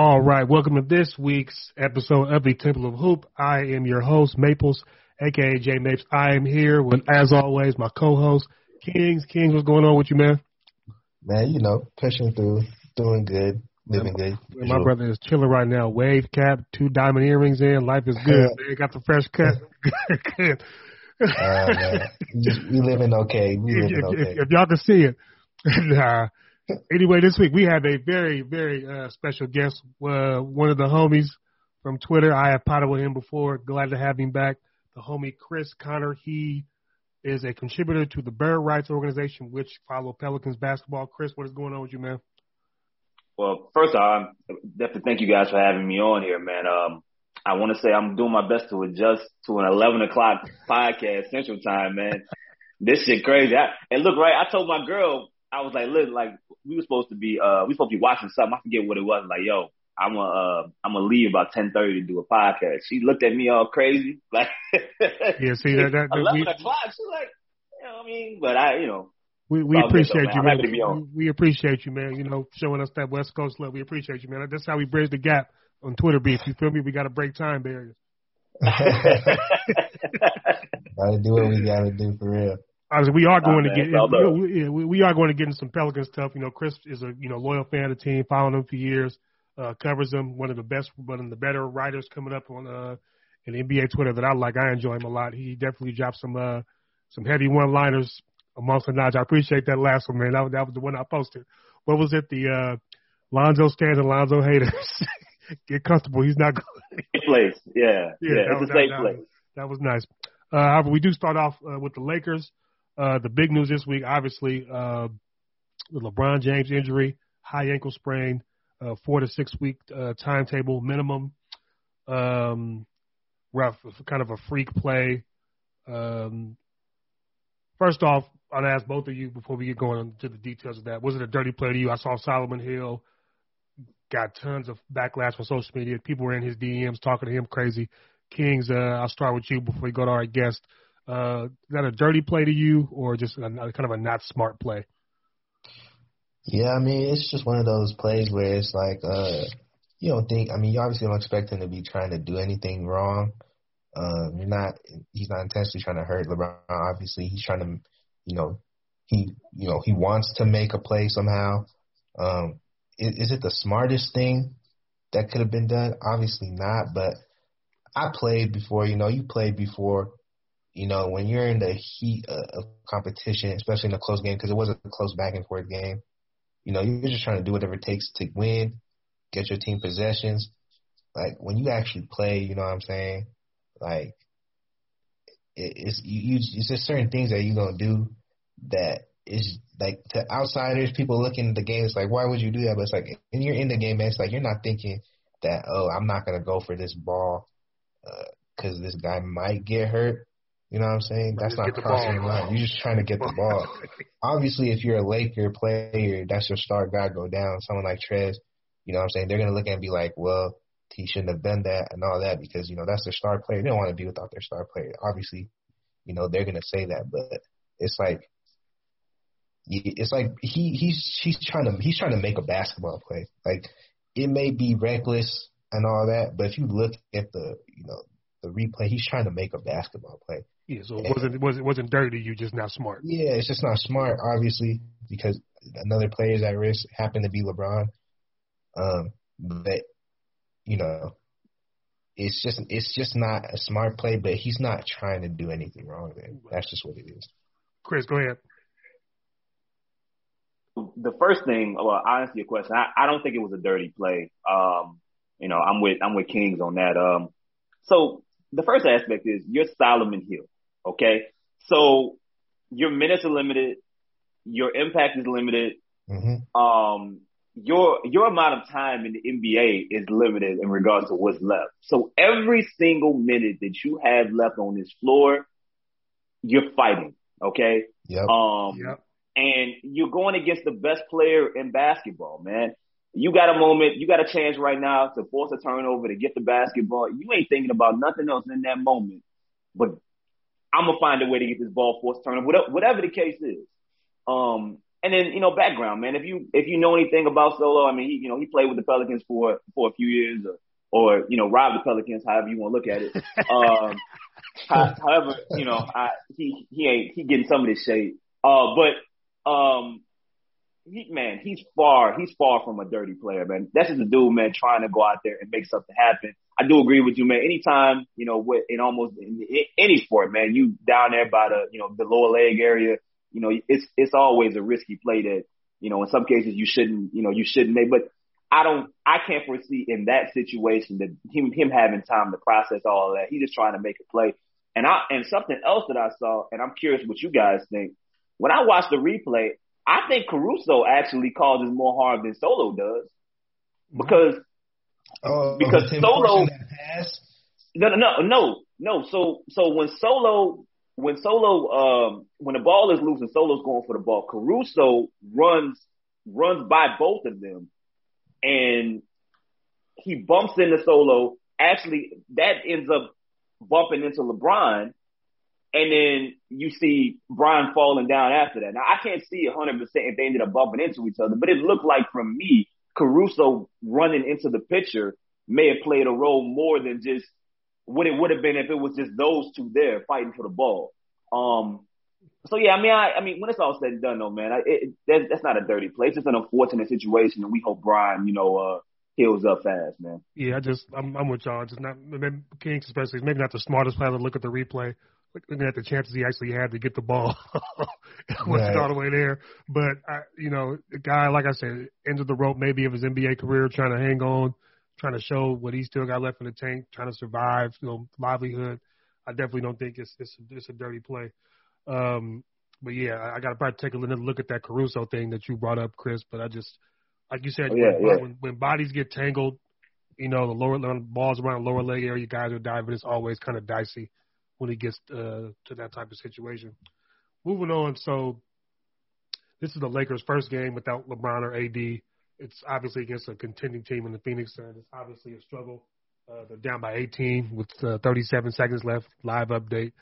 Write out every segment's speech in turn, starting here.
All right, welcome to this week's episode of the Temple of Hoop. I am your host, Maples, aka J Mapes. I am here with, as always, my co-host, Kings. Kings, what's going on with you, man? Man, you know, pushing through, doing good, living good. My sure. brother is chilling right now. Wave cap, two diamond earrings in. Life is good. man. Got the fresh cut. good. Uh, man. Just, we living okay. We living if, okay. If, if y'all can see it. nah anyway, this week we have a very, very uh, special guest. Uh, one of the homies from Twitter. I have potted with him before. Glad to have him back. The homie Chris Connor. He is a contributor to the Bird Writes Organization, which follow Pelicans basketball. Chris, what is going on with you, man? Well, first off, I definitely thank you guys for having me on here, man. Um, I want to say I'm doing my best to adjust to an 11 o'clock podcast Central Time, man. This shit crazy. I, and look, right, I told my girl I was like, look, like we were supposed to be, uh, we supposed to be watching something. I forget what it was. Like, yo, I'm gonna, uh, I'm gonna leave about ten thirty to do a podcast. She looked at me all crazy, like, yeah, see that, that, that eleven we, o'clock. She's like, you know what I mean? But I, you know, we we appreciate though, man. you, man. We, we appreciate you, man. You know, showing us that West Coast love. We appreciate you, man. That's how we bridge the gap on Twitter beef. You feel me? We got to break time barriers. gotta do what we gotta do for real. Obviously, we are going to get we, we are going to get into some Pelican stuff. You know, Chris is a you know loyal fan of the team, following them for years, uh, covers them. One of the best, one of the better writers coming up on uh, in NBA Twitter that I like. I enjoy him a lot. He definitely dropped some uh, some heavy one liners amongst the notch. I appreciate that last one, man. That, that was the one I posted. What was it? The uh, Lonzo stans and Lonzo haters. get comfortable. He's not good. Place. Yeah. Yeah. yeah it's was, a safe that, place. That was nice. Uh, however, we do start off uh, with the Lakers. Uh, the big news this week, obviously, uh, the LeBron James injury, high ankle sprain, uh, four to six week uh, timetable minimum. Um, rough, kind of a freak play. Um, first off, I'd ask both of you before we get going into the details of that. Was it a dirty play to you? I saw Solomon Hill got tons of backlash on social media. People were in his DMs talking to him crazy. Kings, uh, I'll start with you before we go to our guest. Uh, is that a dirty play to you, or just a, kind of a not smart play? Yeah, I mean, it's just one of those plays where it's like, uh, you don't think. I mean, you obviously don't expect him to be trying to do anything wrong. Um, you're not. He's not intentionally trying to hurt LeBron. Obviously, he's trying to, you know, he, you know, he wants to make a play somehow. Um, is, is it the smartest thing that could have been done? Obviously not. But I played before. You know, you played before. You know, when you're in the heat of competition, especially in a close game, because it was a close back and forth game, you know, you're just trying to do whatever it takes to win, get your team possessions. Like when you actually play, you know what I'm saying? Like it, it's you, you it's just certain things that you're gonna do that is like to outsiders, people looking at the game. It's like, why would you do that? But it's like, when you're in the game, man, it's like you're not thinking that, oh, I'm not gonna go for this ball because uh, this guy might get hurt. You know what I'm saying? That's not crossing your mind. You're just trying to get the ball. Obviously, if you're a Laker player, that's your star guy go down. Someone like Trez, You know what I'm saying? They're gonna look at and be like, well, he shouldn't have done that and all that because you know that's their star player. They don't want to be without their star player. Obviously, you know they're gonna say that, but it's like it's like he he's he's trying to he's trying to make a basketball play. Like it may be reckless and all that, but if you look at the you know the replay, he's trying to make a basketball play. Yeah, so it wasn't it wasn't wasn't dirty. You just not smart. Yeah, it's just not smart, obviously, because another player is at risk. Happened to be LeBron. Um, but you know, it's just it's just not a smart play. But he's not trying to do anything wrong there. That's just what it is. Chris, go ahead. The first thing, well, I answer your question. I, I don't think it was a dirty play. Um, you know, I'm with I'm with Kings on that. Um, so the first aspect is you're Solomon Hill. Okay. So your minutes are limited. Your impact is limited. Mm-hmm. Um, your, your amount of time in the NBA is limited in regards to what's left. So every single minute that you have left on this floor, you're fighting. Okay. Yep. Um, Yep. and you're going against the best player in basketball, man. You got a moment, you got a chance right now to force a turnover to get the basketball. You ain't thinking about nothing else in that moment, but I'm gonna find a way to get this ball forced turnover, whatever, whatever the case is. Um, and then you know background, man. If you if you know anything about Solo, I mean, he, you know, he played with the Pelicans for for a few years, or, or you know, robbed the Pelicans, however you want to look at it. Um, however, you know, I, he he ain't he getting some of this shade. Uh, but um, he man, he's far he's far from a dirty player, man. That's just a dude, man, trying to go out there and make something happen. I do agree with you, man. Anytime, you know, with in almost in, in any sport, man, you down there by the you know the lower leg area, you know, it's it's always a risky play that you know in some cases you shouldn't you know you shouldn't make, but. I don't, I can't foresee in that situation that him, him having time to process all of that. He's just trying to make a play. And I, and something else that I saw, and I'm curious what you guys think. When I watched the replay, I think Caruso actually causes more harm than Solo does mm-hmm. because Oh, Because him Solo- no, no, no, no, no. So, so when Solo, when Solo, um, when the ball is loose and Solo's going for the ball, Caruso runs, runs by both of them and he bumps into Solo. Actually, that ends up bumping into LeBron. And then you see Brian falling down after that. Now I can't see a hundred percent if they ended up bumping into each other, but it looked like from me, Caruso running into the picture may have played a role more than just what it would have been if it was just those two there fighting for the ball. Um, so yeah, I mean, I, I mean, when it's all said and done, though, man, I, it, that's, that's not a dirty play. It's an unfortunate situation, and we hope Brian, you know, uh, heals up fast, man. Yeah, I just I'm, I'm with y'all. Just not Kings especially maybe not the smartest player to look at the replay, looking at the chances he actually had to get the ball once Right. it all the way there. But I, you know, the guy like I said, ended the rope maybe of his NBA career, trying to hang on, trying to show what he still got left in the tank, trying to survive, you know, livelihood. I definitely don't think it's it's it's a dirty play. Um, but yeah, I, I got to probably take a little look at that Caruso thing that you brought up, Chris. But I just, like you said, Oh, yeah, when, yeah. when when bodies get tangled, you know, the lower when balls around the lower leg area, guys are diving. It's always kind of dicey when he gets uh, to that type of situation. Moving on, so this is the Lakers' first game without LeBron or AD. It's obviously against a contending team in the Phoenix Suns. It's obviously a struggle. Uh, they're down by 18 with uh, 37 seconds left. Live update.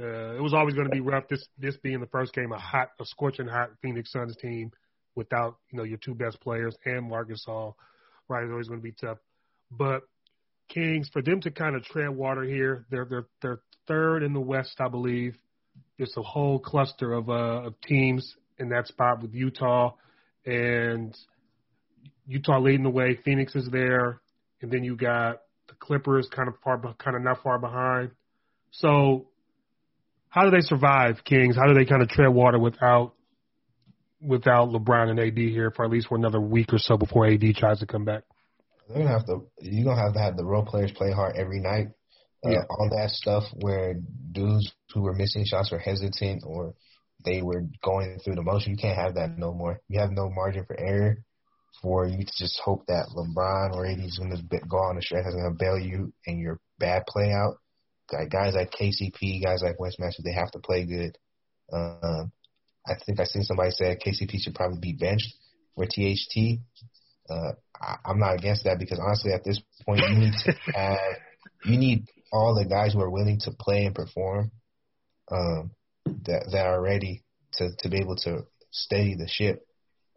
Uh, it was always going to be rough. This this being the first game, a hot, a scorching hot Phoenix Suns team without you know your two best players and Marcus. Right, it's always going to be tough. But Kings, for them to kind of tread water here, they're they're they're third in the West, I believe. It's a whole cluster of uh of teams in that spot with Utah and Utah leading the way. Phoenix is there, and then you got the Clippers kind of far, kind of not far behind. So, how do they survive, Kings? How do they kind of tread water without without LeBron and AD here for at least for another week or so before AD tries to come back? They're gonna have to. You're gonna have to have the role players play hard every night. Uh, Yeah. All that stuff where dudes who were missing shots were hesitant or they were going through the motion. You can't have that no more. You have no margin for error for you to just hope that LeBron or AD is going to go on the stretch is going to bail you and your bad play out. Like guys like KCP, guys like Wes Matthews, they have to play good. Um, I think I seen somebody said KCP should probably be benched for THT. Uh, I, I'm not against that because honestly, at this point, you need to have you need all the guys who are willing to play and perform, um, that that are ready to to be able to steady the ship.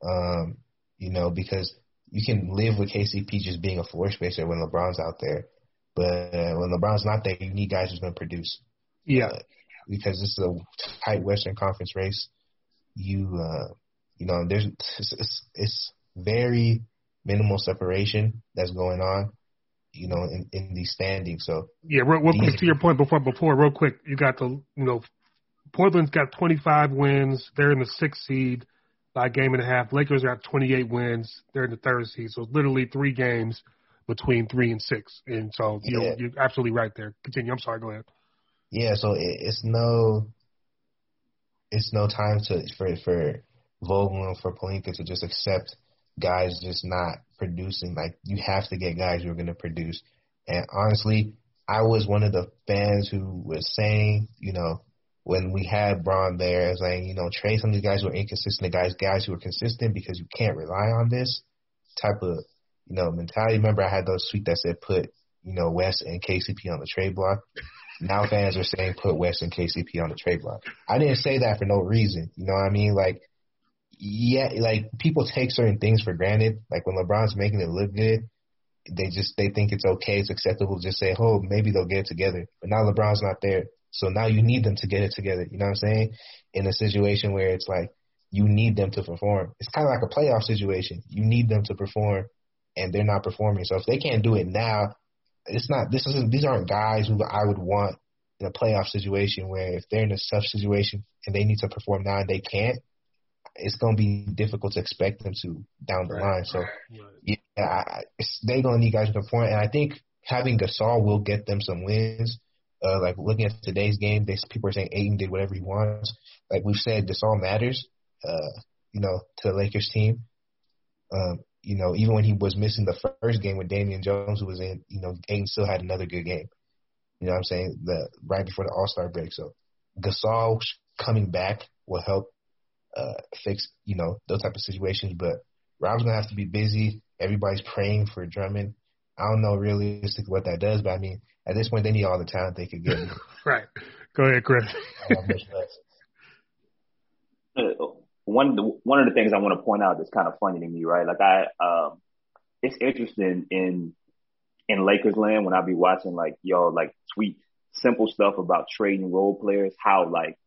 Um, you know, because you can live with KCP just being a floor spacer when LeBron's out there, but uh, when LeBron's not there, you need guys who's going to produce. Yeah. Uh, because this is a tight Western Conference race. You, uh, you know, there's it's, it's, it's very minimal separation that's going on. You know, in, in these standings. So yeah, real, real quick to your point before before real quick, you got the you know, Portland's got 25 wins. They're in the sixth seed by a game and a half. Lakers at 28 wins. They're in the third seed. So literally three games between three and six. And so you're, Yeah. you're absolutely right there. Continue. I'm sorry. Go ahead. yeah, so it, it's no, it's no time to for for Vogel and for Pelinka to just accept guys just not producing. Like you have to get guys who are going to produce. And honestly, I was one of the fans who was saying, you know, when we had Bron there, saying, you know, trade some of these guys who are inconsistent, the guys, guys who are consistent because you can't rely on this type of, you know, mentality. Remember, I had those tweets that said put, you know, West and KCP on the trade block. Now fans are saying put West and KCP on the trade block. I didn't say that for no reason. You know what I mean? Like, yeah, like people take certain things for granted. Like when LeBron's making it look good, they just they think it's okay, it's acceptable to just say, oh, maybe they'll get it together. But now LeBron's not there, so now you need them to get it together. You know what I'm saying? In a situation where it's like you need them to perform. It's kind of like a playoff situation. You need them to perform, and they're not performing. So if they can't do it now, it's not. This isn't. These aren't guys who I would want in a playoff situation where if they're in a tough situation and they need to perform now and they can't, it's going to be difficult to expect them to down the line. So yeah, I, it's, they're going to need guys to perform, and I think having Gasol will get them some wins. Uh, like looking at today's game, they, people are saying Ayton did whatever he wants. Like we've said, Gasol matters. Uh, you know, to the Lakers team. Um, you know, even when he was missing the first game with Damian Jones, who was in, you know, Ayton still had another good game. You know what I'm saying? The right before the All Star break. So Gasol coming back will help uh, fix, you know, those type of situations. But Rob's gonna have to be busy. Everybody's praying for Drummond. I don't know realistically what that does, but I mean, at this point, they need all the talent they could get. Right. Go ahead, Chris. Not much less. uh, one one of the things I want to point out that's kind of funny to me, right? Like I, um, it's interesting in in Lakers land when I be watching like y'all like tweet simple stuff about trading role players, how like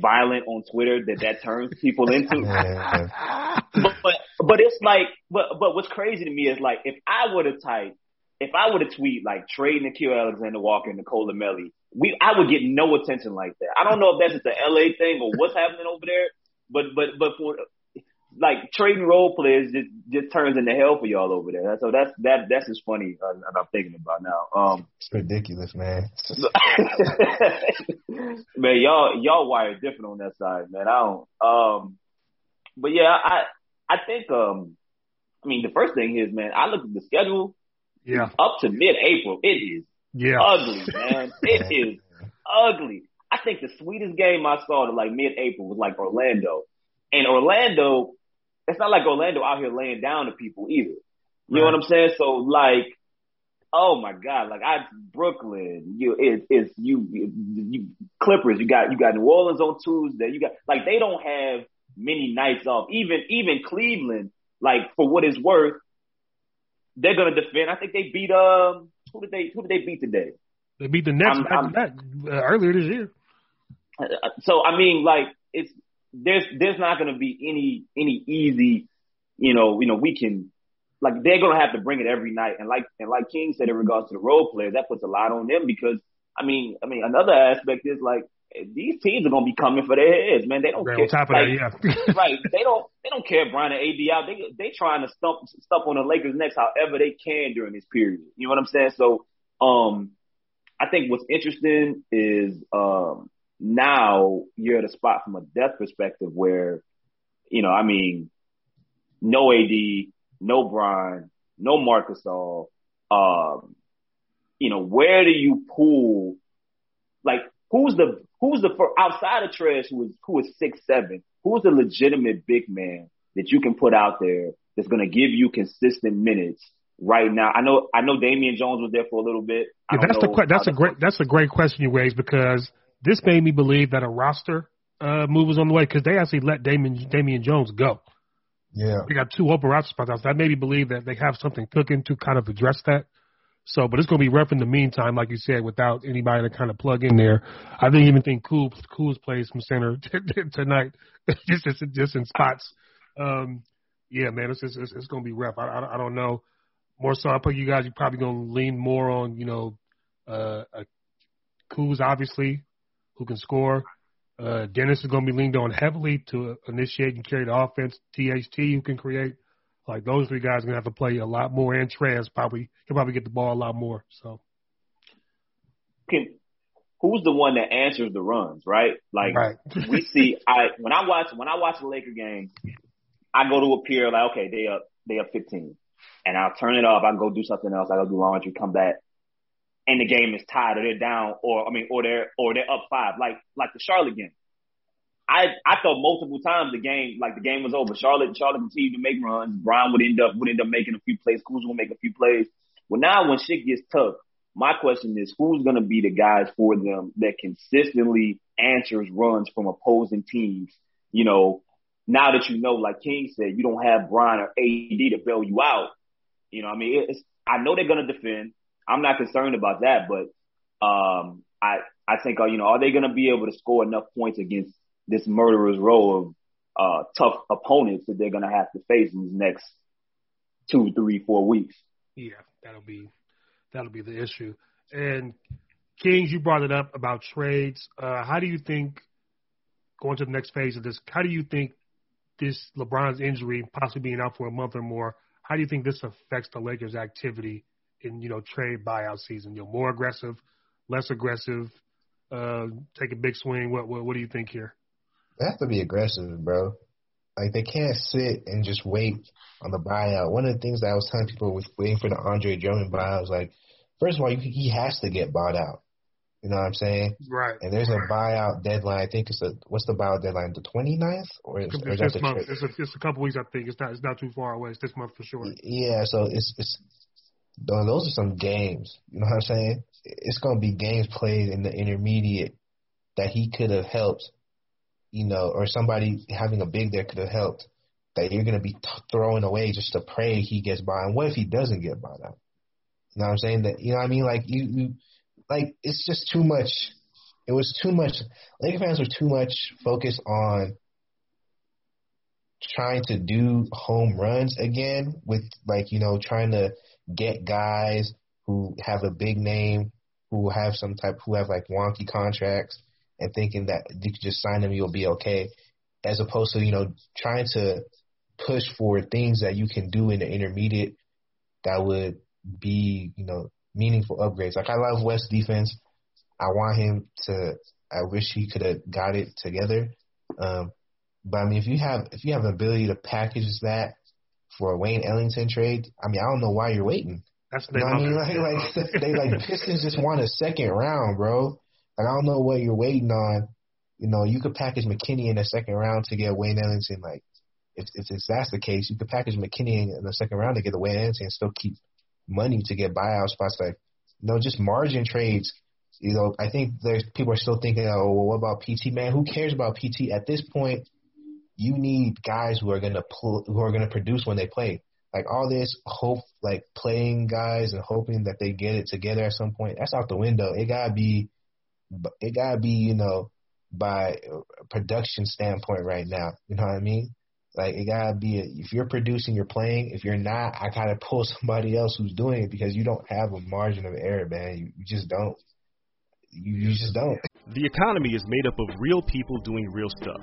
violent on Twitter that that turns people into. Yeah. but, but but it's like but but what's crazy to me is like if I would have typed if I would have tweet like trade Nickeil Alexander Walker and Nicolò Melli, we I would get no attention like that. I don't know if that's just the LA thing or what's happening over there, but but but for like trading role players just just turns into hell for y'all over there. So that's that that's just funny uh, that I'm thinking about now. Um, It's ridiculous, man. Man, y'all y'all wired different on that side, man. I don't. Um, but yeah, I I think um, I mean the first thing is, man, I looked at the schedule Yeah. up to mid-April. It is Yeah. ugly, man. It is ugly. I think the sweetest game I saw to like mid-April was like Orlando, and Orlando. It's not like Orlando out here laying down to people either. You know what I'm saying? So like, oh my god, like I Brooklyn, you it, it's you, you Clippers. You got you got New Orleans on Tuesday. You got like they don't have many nights off. Even even Cleveland, like for what it's worth, they're gonna defend. I think they beat um who did they who did they beat today? They beat the Nets I'm- to back uh, earlier this year. Uh, So I mean, like it's there's there's not going to be any any easy, you know, you know we can like they're going to have to bring it every night, and like and like King said in regards to the role players, that puts a lot on them because I mean I mean another aspect is like these teams are going to be coming for their heads, man. They don't Right, care. top of like, that, yeah. right. They don't they don't care if Brian and AD out. They they trying to stump stump on the Lakers next however they can during this period. You know what I'm saying? So um I think what's interesting is um now you're at a spot from a depth perspective where, you know, I mean, no AD, no Brian, no Marc Gasol. Um, you know, where do you pull like who's the who's the for outside of Trez who is who is six seven? Who's the legitimate big man that you can put out there that's going to give you consistent minutes right now? I know I know Damian Jones was there for a little bit. Yeah, that's the that's a great that's a great question you raised because this made me believe that a roster uh, move was on the way because they actually let Damian Damian Jones go. Yeah, they got two open roster spots. That made me believe that they have something cooking to kind of address that. So, but it's going to be rough in the meantime, like you said, without anybody to kind of plug in there. I didn't even think Cool Cool's plays from center tonight, just just, just in spots. Um, yeah, man, it's it's, it's going to be rough. I, I, I don't know. More so, I put you guys. You're probably going to lean more on you know, uh, uh Kuz obviously, who can score. Uh, Dennis is going to be leaned on heavily to initiate and carry the offense. THT who can create. Like those three guys are gonna have to play a lot more, and Trez probably can probably get the ball a lot more. So, can who's the one that answers the runs, right? Like right. we see, I when I watch when I watch the Laker game, I go to a pier like, okay, they up they up 15, and I'll turn it off. I go do something else. I go do laundry, come back, and the game is tied, or they're down, or I mean, or they're or they're up five, like like the Charlotte game. I I thought multiple times the game like the game was over. Charlotte Charlotte continued to make runs. Brown would end up would end up making a few plays. Kuzma would make a few plays. Well, now when shit gets tough, my question is who's to be the guys for them that consistently answers runs from opposing teams? You know, now that you know, like King said, you don't have Brian or AD to bail you out. You know, I mean, it's, I know they're going to defend. I'm not concerned about that, but um, I I think uh, you know, are they going to be able to score enough points against this murderer's row of uh, tough opponents that they're going to have to face in these next two, three, four weeks. Yeah, that'll be that'll be the issue. And Kings, you brought it up about trades. Uh, how do you think going to the next phase of this? How do you think this LeBron's injury, possibly being out for a month or more, how do you think this affects the Lakers' activity in you know trade buyout season? You know, more aggressive, less aggressive, uh, take a big swing. What, what what do you think here? They have to be aggressive, bro. Like they can't sit and just wait on the buyout. One of the things that I was telling people was waiting for the Andre Drummond buyout was like, first of all, he has to get bought out. You know what I'm saying? Right. And there's a buyout deadline. I think it's a what's the buyout deadline? The 29th or is, or is this month? It's a, it's a couple weeks. I think it's not it's not too far away. It's this month for sure. Yeah. So it's it's those are some games. You know what I'm saying? It's gonna be games played in the intermediate that he could have helped you know, or somebody having a big there could have helped, that you're going to be t- throwing away just to pray he gets by. And what if he doesn't get by now? You know what I'm saying? That you know what I mean? Like you, you like it's just too much. It was too much. Laker fans were too much focused on trying to do home runs again with like you know trying to get guys who have a big name, who have some type, who have like wonky contracts, and thinking that you could just sign them, you'll be okay, as opposed to you know trying to push for things that you can do in the intermediate that would be you know meaningful upgrades. Like I love West defense. I want him to. I wish he could have got it together. Um, but I mean, if you have if you have the ability to package that for a Wayne Ellington trade, I mean, I don't know why you're waiting. That's you know I mean, like, like they like Pistons just want a second round, bro. Like I don't know what you're waiting on. You know, you could package McKinnie in the second round to get Wayne Ellington. Like, if, if, if that's the case, you could package McKinnie in the second round to get the Wayne Ellington and still keep money to get buyout spots. Like, you know, just margin trades. You know, I think there's people are still thinking, oh, well, what about PT? Man, who cares about PT at this point? You need guys who are gonna pull, who are gonna produce when they play. Like all this hope, like playing guys and hoping that they get it together at some point. That's out the window. It gotta be it gotta be, you know, by production standpoint right now. You know what I mean? Like it gotta be a, if you're producing, you're playing. If you're not, I gotta pull somebody else who's doing it because you don't have a margin of error, man. You, you just don't. You, you just don't. The economy is made up of real people doing real stuff,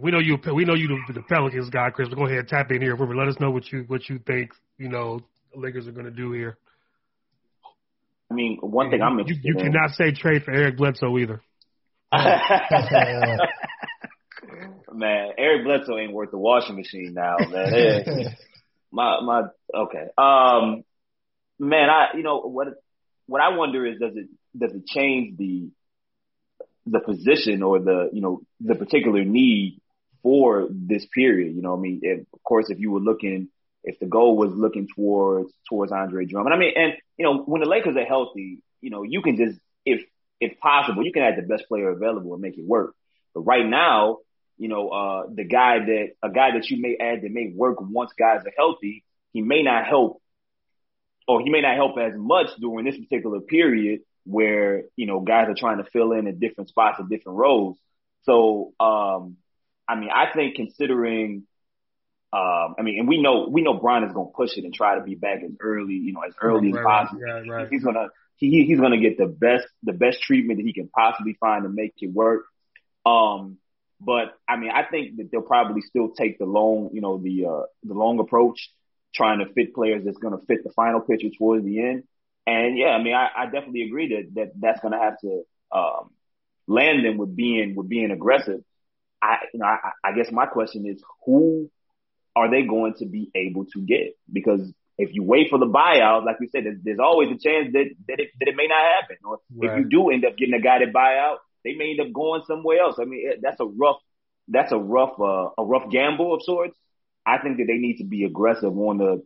We know you. We know you the, the Pelicans guy, Chris. But go ahead, and tap in here. Let us know what you what you think. You know, the Lakers are going to do here. I mean, one thing I'm interested you, you in. cannot say trade for Eric Bledsoe either. man, Eric Bledsoe ain't worth the washing machine now, man. my my okay. Um, man, I you know what what I wonder is does it does it change the the position or the you know the particular need for this period? You know, I mean, if, of course, if you were looking, if the goal was looking towards towards Andre Drummond, I mean, and you know, when the Lakers are healthy, you know, you can just if if possible, you can add the best player available and make it work. But right now, you know, uh, the guy that a guy that you may add that may work once guys are healthy, he may not help, or he may not help as much during this particular period where you know guys are trying to fill in at different spots and different roles. So, um, I mean, I think considering, um, I mean, and we know we know Brian is going to push it and try to be back as early, you know, as early right, as possible. Right, right. He's gonna he he's gonna get the best the best treatment that he can possibly find to make it work. Um, but I mean, I think that they'll probably still take the long, you know, the uh, the long approach, trying to fit players that's going to fit the final picture towards the end. And yeah, I mean, I, I definitely agree that, that that's going to have to um, land them with being with being aggressive. I, you know, I, I guess my question is, who are they going to be able to get? Because if you wait for the buyout, like we said, there's, there's always a chance that that it, that it may not happen. Or Right. if you do end up getting a guy that buyout, they may end up going somewhere else. I mean, that's a rough, that's a rough, uh, a rough gamble of sorts. I think that they need to be aggressive on the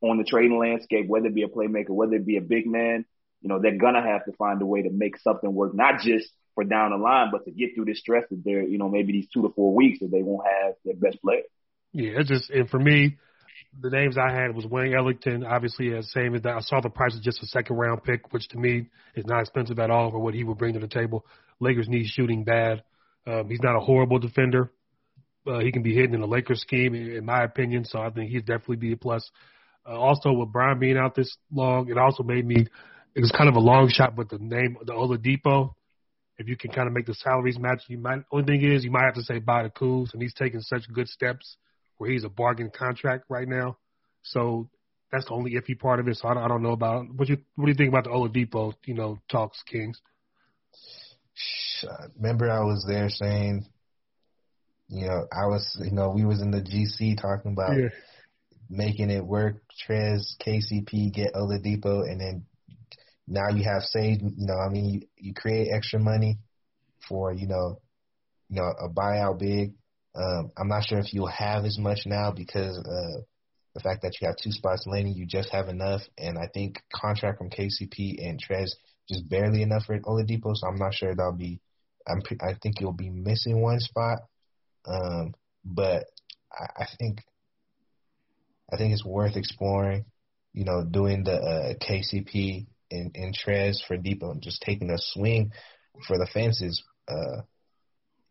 on the trading landscape, whether it be a playmaker, whether it be a big man. You know, they're gonna have to find a way to make something work, not just for down the line, but to get through this stress that they're, you know, maybe these two to four weeks that they won't have their best player. Yeah, it's just and for me, the names I had was Wayne Ellington. Obviously, as same as that. I saw the price of just a second round pick, which to me is not expensive at all for what he would bring to the table. Lakers need shooting bad. Um, he's not a horrible defender. Uh, he can be hidden in the Lakers scheme, in my opinion. So I think he'd definitely be a plus. Uh, also, with Brian being out this long, it also made me. It was kind of a long shot, but the name, the Oladipo, if you can kind of make the salaries match, you might. Only thing is, you might have to say bye to Kuz, and he's taking such good steps where he's a bargain contract right now. So that's the only iffy part of it. So I don't, I don't know about what you what do you think about the Oladipo, you know, talks Kings. Uh, remember, I was there saying, you know, I was, you know, we was in the GC talking about Yeah. making it work. Trez, KCP, get Oladipo, and then now you have saved. You know, I mean, you, you create extra money for you know, you know, a buyout big. Um, I'm not sure if you'll have as much now because uh, the fact that you have two spots landing, you just have enough, and I think contract from KCP and Trez just barely enough for Oladipo. So I'm not sure that'll be. I'm. pre- I think you'll be missing one spot. Um, but I, I think I think it's worth exploring. You know, doing the uh, KCP and, and Trez for Dipo and just taking a swing for the fences. Uh,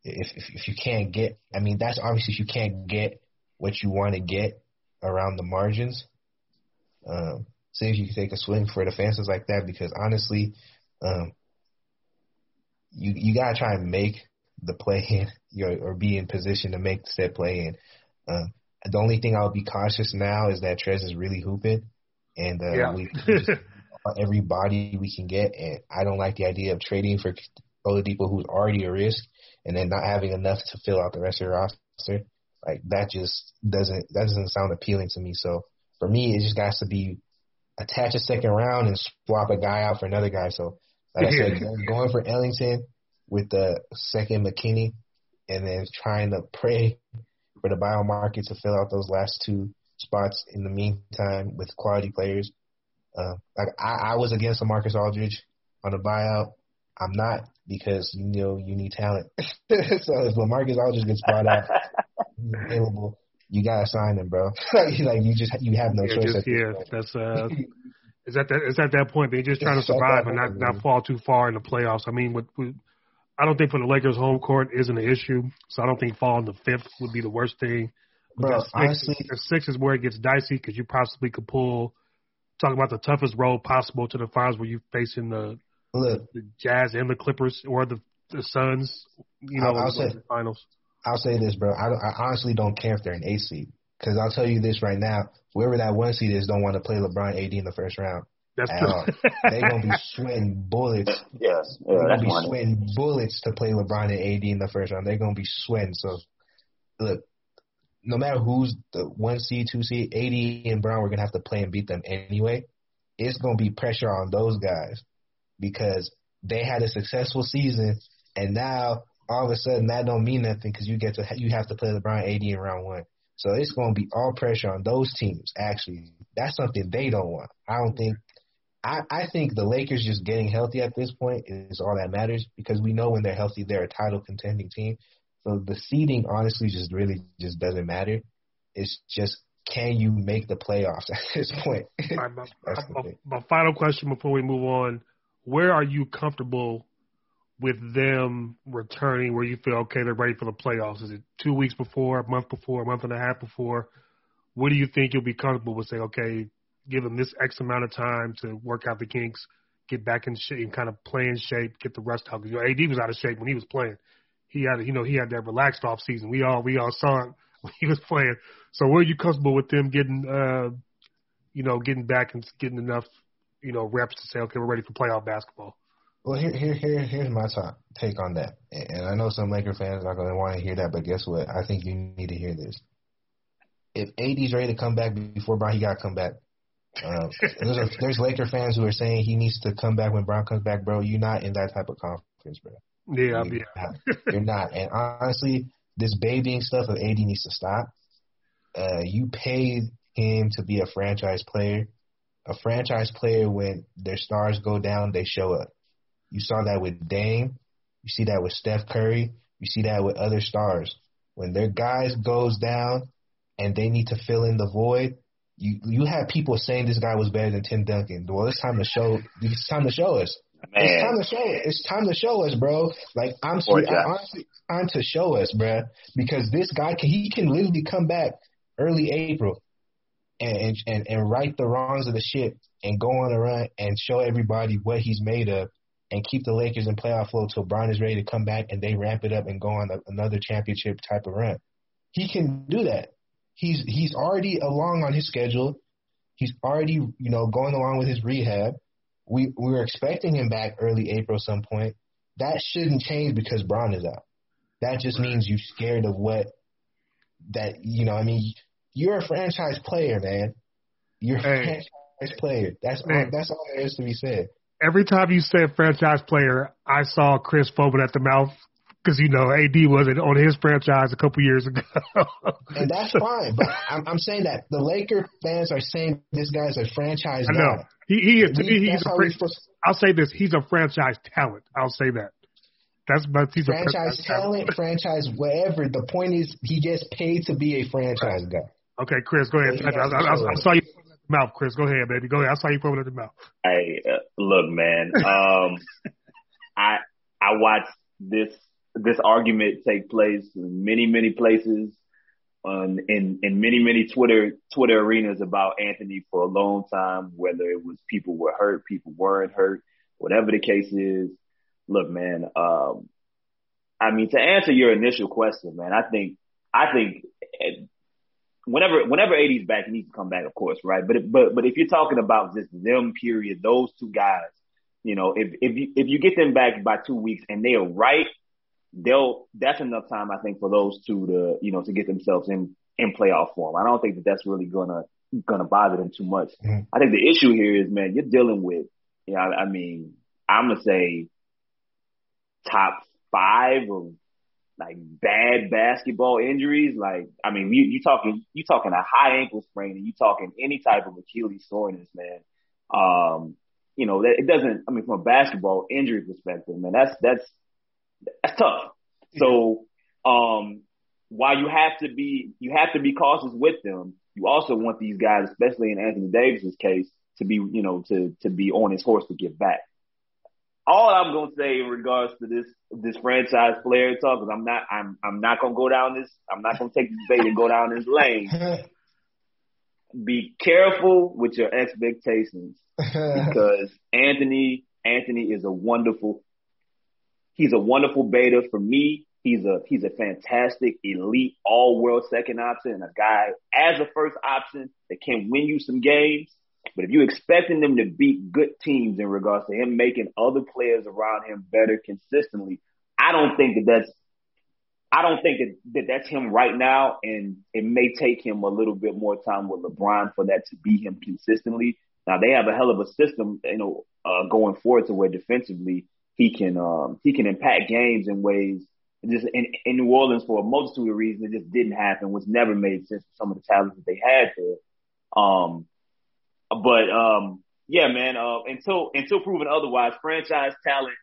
if, if if you can't get, I mean, that's obviously if you can't get what you want to get around the margins. Um, see if you can take a swing for the fences like that because honestly, um, you you gotta try and make the play in, you know, or be in position to make the said play in. Um, the only thing I'll be cautious now is that Trez is really hooping, and uh, Yeah. we we just want every body we can get, and I don't like the idea of trading for Oladipo, who's already a risk, and then not having enough to fill out the rest of the roster. Like that just doesn't that doesn't sound appealing to me. So for me, it just has to be attach a second round and swap a guy out for another guy. So like I said, going- going for Ellington with the second McKinnie, and then trying to pray for the bio market to fill out those last two spots in the meantime with quality players. Uh, like I, I was against the Marcus Aldridge on the buyout. I'm not because you know you need talent. so if Marcus Aldridge gets bought out, he's available. You gotta sign him, bro. like like, you just you have no yeah, choice. just, yeah, that's uh, it's at that it's at that point. They're just trying to It's at survive and not point, not fall too far in the playoffs. I mean, with, with I don't think for the Lakers, home court isn't an issue. So I don't think falling to fifth would be the worst thing. But Bro, six, honestly- that six is where it gets dicey because you possibly could pull. Talk about the toughest road possible to the finals where you're facing the, Look, the Jazz and the Clippers or the the Suns. You know, I'll- I'll say- the finals. I'll say this, bro. I, I honestly don't care if they're an eight seed because I'll tell you this right now: whoever that one seed is, don't want to play LeBron AD in the first round. That's at true. all. They're gonna be sweating bullets. Yes, yeah, They're gonna be one. sweating bullets to play LeBron and AD in the first round. They're gonna be sweating. So, look, no matter who's the one seed, two seed, AD and Brown, we're gonna have to play and beat them anyway. It's gonna be pressure on those guys because they had a successful season, and now all of a sudden that don't mean nothing because you get to you have to play LeBron AD in round one. So it's to be all pressure on those teams. Actually, that's something they don't want. I don't think. I, I think the Lakers just getting healthy at this point is all that matters because we know when they're healthy, they're a title contending team. So the seeding honestly just really just doesn't matter. It's just can you make the playoffs at this point? Right, my, my, my final question before we move on: Where are you comfortable with them returning? Where you feel okay, they're ready for the playoffs? Is it two weeks before, a month before, a month and a half before? What do you think you'll be comfortable with? Say, okay, give them this X amount of time to work out the kinks, get back in shape, and kind of play in shape, get the rest out. Because you know, AD was out of shape when he was playing. He had, you know, he had that relaxed off season. We all, we all saw it when he was playing. So, where are you comfortable with them getting, uh, you know, getting back and getting enough, you know, reps to say, okay, we're ready for playoff basketball? Well, here, here, here, here's my top take on that. And I know some Laker fans are going to want to hear that, but guess what? I think you need to hear this. If AD's ready to come back before Brown, he got to come back. Um, there's, a, there's Laker fans who are saying he needs to come back when Brown comes back, bro. You're not in that type of conference, bro. Yeah, You're yeah. not. You're not. And honestly, this babying stuff of AD needs to stop. Uh, you paid him to be a franchise player. A franchise player, when their stars go down, they show up. You saw that with Dame. You see that with Steph Curry. You see that with other stars. When their guys goes down and they need to fill in the void, you you have people saying this guy was better than Tim Duncan. Well, it's time to show. It's time to show us. It's time to show it. It's time to show us, bro. Like I'm Poor serious. guy. honestly it's time to show us, bro. Because this guy can he can literally come back early April and and and right the wrongs of the ship and go on a run and show everybody what he's made of and keep the Lakers in playoff flow till Brian is ready to come back and they ramp it up and go on a, another championship type of run. He can do that. He's he's already along on his schedule. He's already you know going along with his rehab. We we were expecting him back early April some point. That shouldn't change because Bron is out. That just means you're scared of what that you know. I mean, you're a franchise player, man. You're a Hey. franchise player. That's all, that's all there is to be said. Every time you said franchise player, I saw Chris foaming at the mouth because you know AD wasn't on his franchise a couple years ago. And that's fine. But I'm, I'm saying that the Laker fans are saying this guy's a franchise I know guy. he, he is. To We- me, he's that's a. how fran- we're supposed I'll say this: he's a franchise talent. I'll say that. That's but he's franchise a franchise talent, franchise whatever. The point is he gets paid to be a franchise guy. Okay, Chris, go ahead. I, I, I, I saw you at the mouth, Chris. Go ahead, baby. Go ahead. I saw you foaming at the mouth. Hey, uh, look, man. Um, I I watched this this argument take place in many many places, on in in many many Twitter Twitter arenas about Anthony for a long time. Whether it was people were hurt, people weren't hurt, whatever the case is. Look, man. Um, I mean, to answer your initial question, man, I think I think. eh, Whenever, whenever AD's back, he needs to come back, of course, right? But, if, but, but if you're talking about just them, period, those two guys, you know, if if you if you get them back by two weeks and they are right, they'll that's enough time I think for those two to you know to get themselves in in playoff form. I don't think that that's really gonna gonna bother them too much. Mhm. I think the issue here is man, you're dealing with yeah, I, I mean, I'm gonna say top five of like bad basketball injuries. Like, I mean, you you talking you talking a high ankle sprain and you talking any type of Achilles soreness, man. Um, you know, that it doesn't. I mean, from a basketball injury perspective, man, that's that's that's tough. So, um, while you have to be you have to be cautious with them, you also want these guys, especially in Anthony Davis's case, to be you know to to be on his horse to get back. All I'm gonna say in regards to this this franchise player talk, because I'm not I'm I'm not gonna go down this I'm not gonna take this bait and go down this lane. Be careful with your expectations because Anthony Anthony is a wonderful he's a wonderful beta for me He's a he's a fantastic elite all world second option and a guy as a first option that can win you some games. But if you're expecting them to beat good teams in regards to him making other players around him better consistently, I don't think that that's I don't think that, that that's him right now, and it may take him a little bit more time with LeBron for that to be him consistently. Now they have a hell of a system, you know, uh, going forward to where defensively he can um, he can impact games in ways just in, in New Orleans for a multitude of reasons it just didn't happen, which never made sense for some of the talents that they had there. Um, but um, yeah, man, uh, until until proven otherwise, franchise talent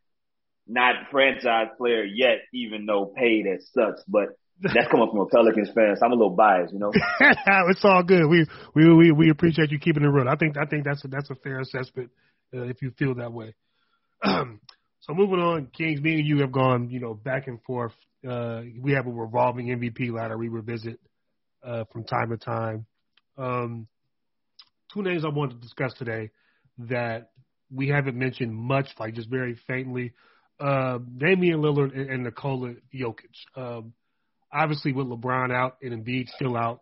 not franchise player yet, even though paid as such. But that's coming from a Pelicans fan, so I'm a little biased, you know. it's all good. We we we we appreciate you keeping it real. I think I think that's a, that's a fair assessment uh, if you feel that way. so moving on, Kings, me and you have gone, you know, back and forth. Uh, we have a revolving MVP ladder we revisit uh, from time to time. Um, two names I want to discuss today that we haven't mentioned much, like just very faintly uh, Damian Lillard and, and Nikola Jokic. Um, obviously, with LeBron out and Embiid still out,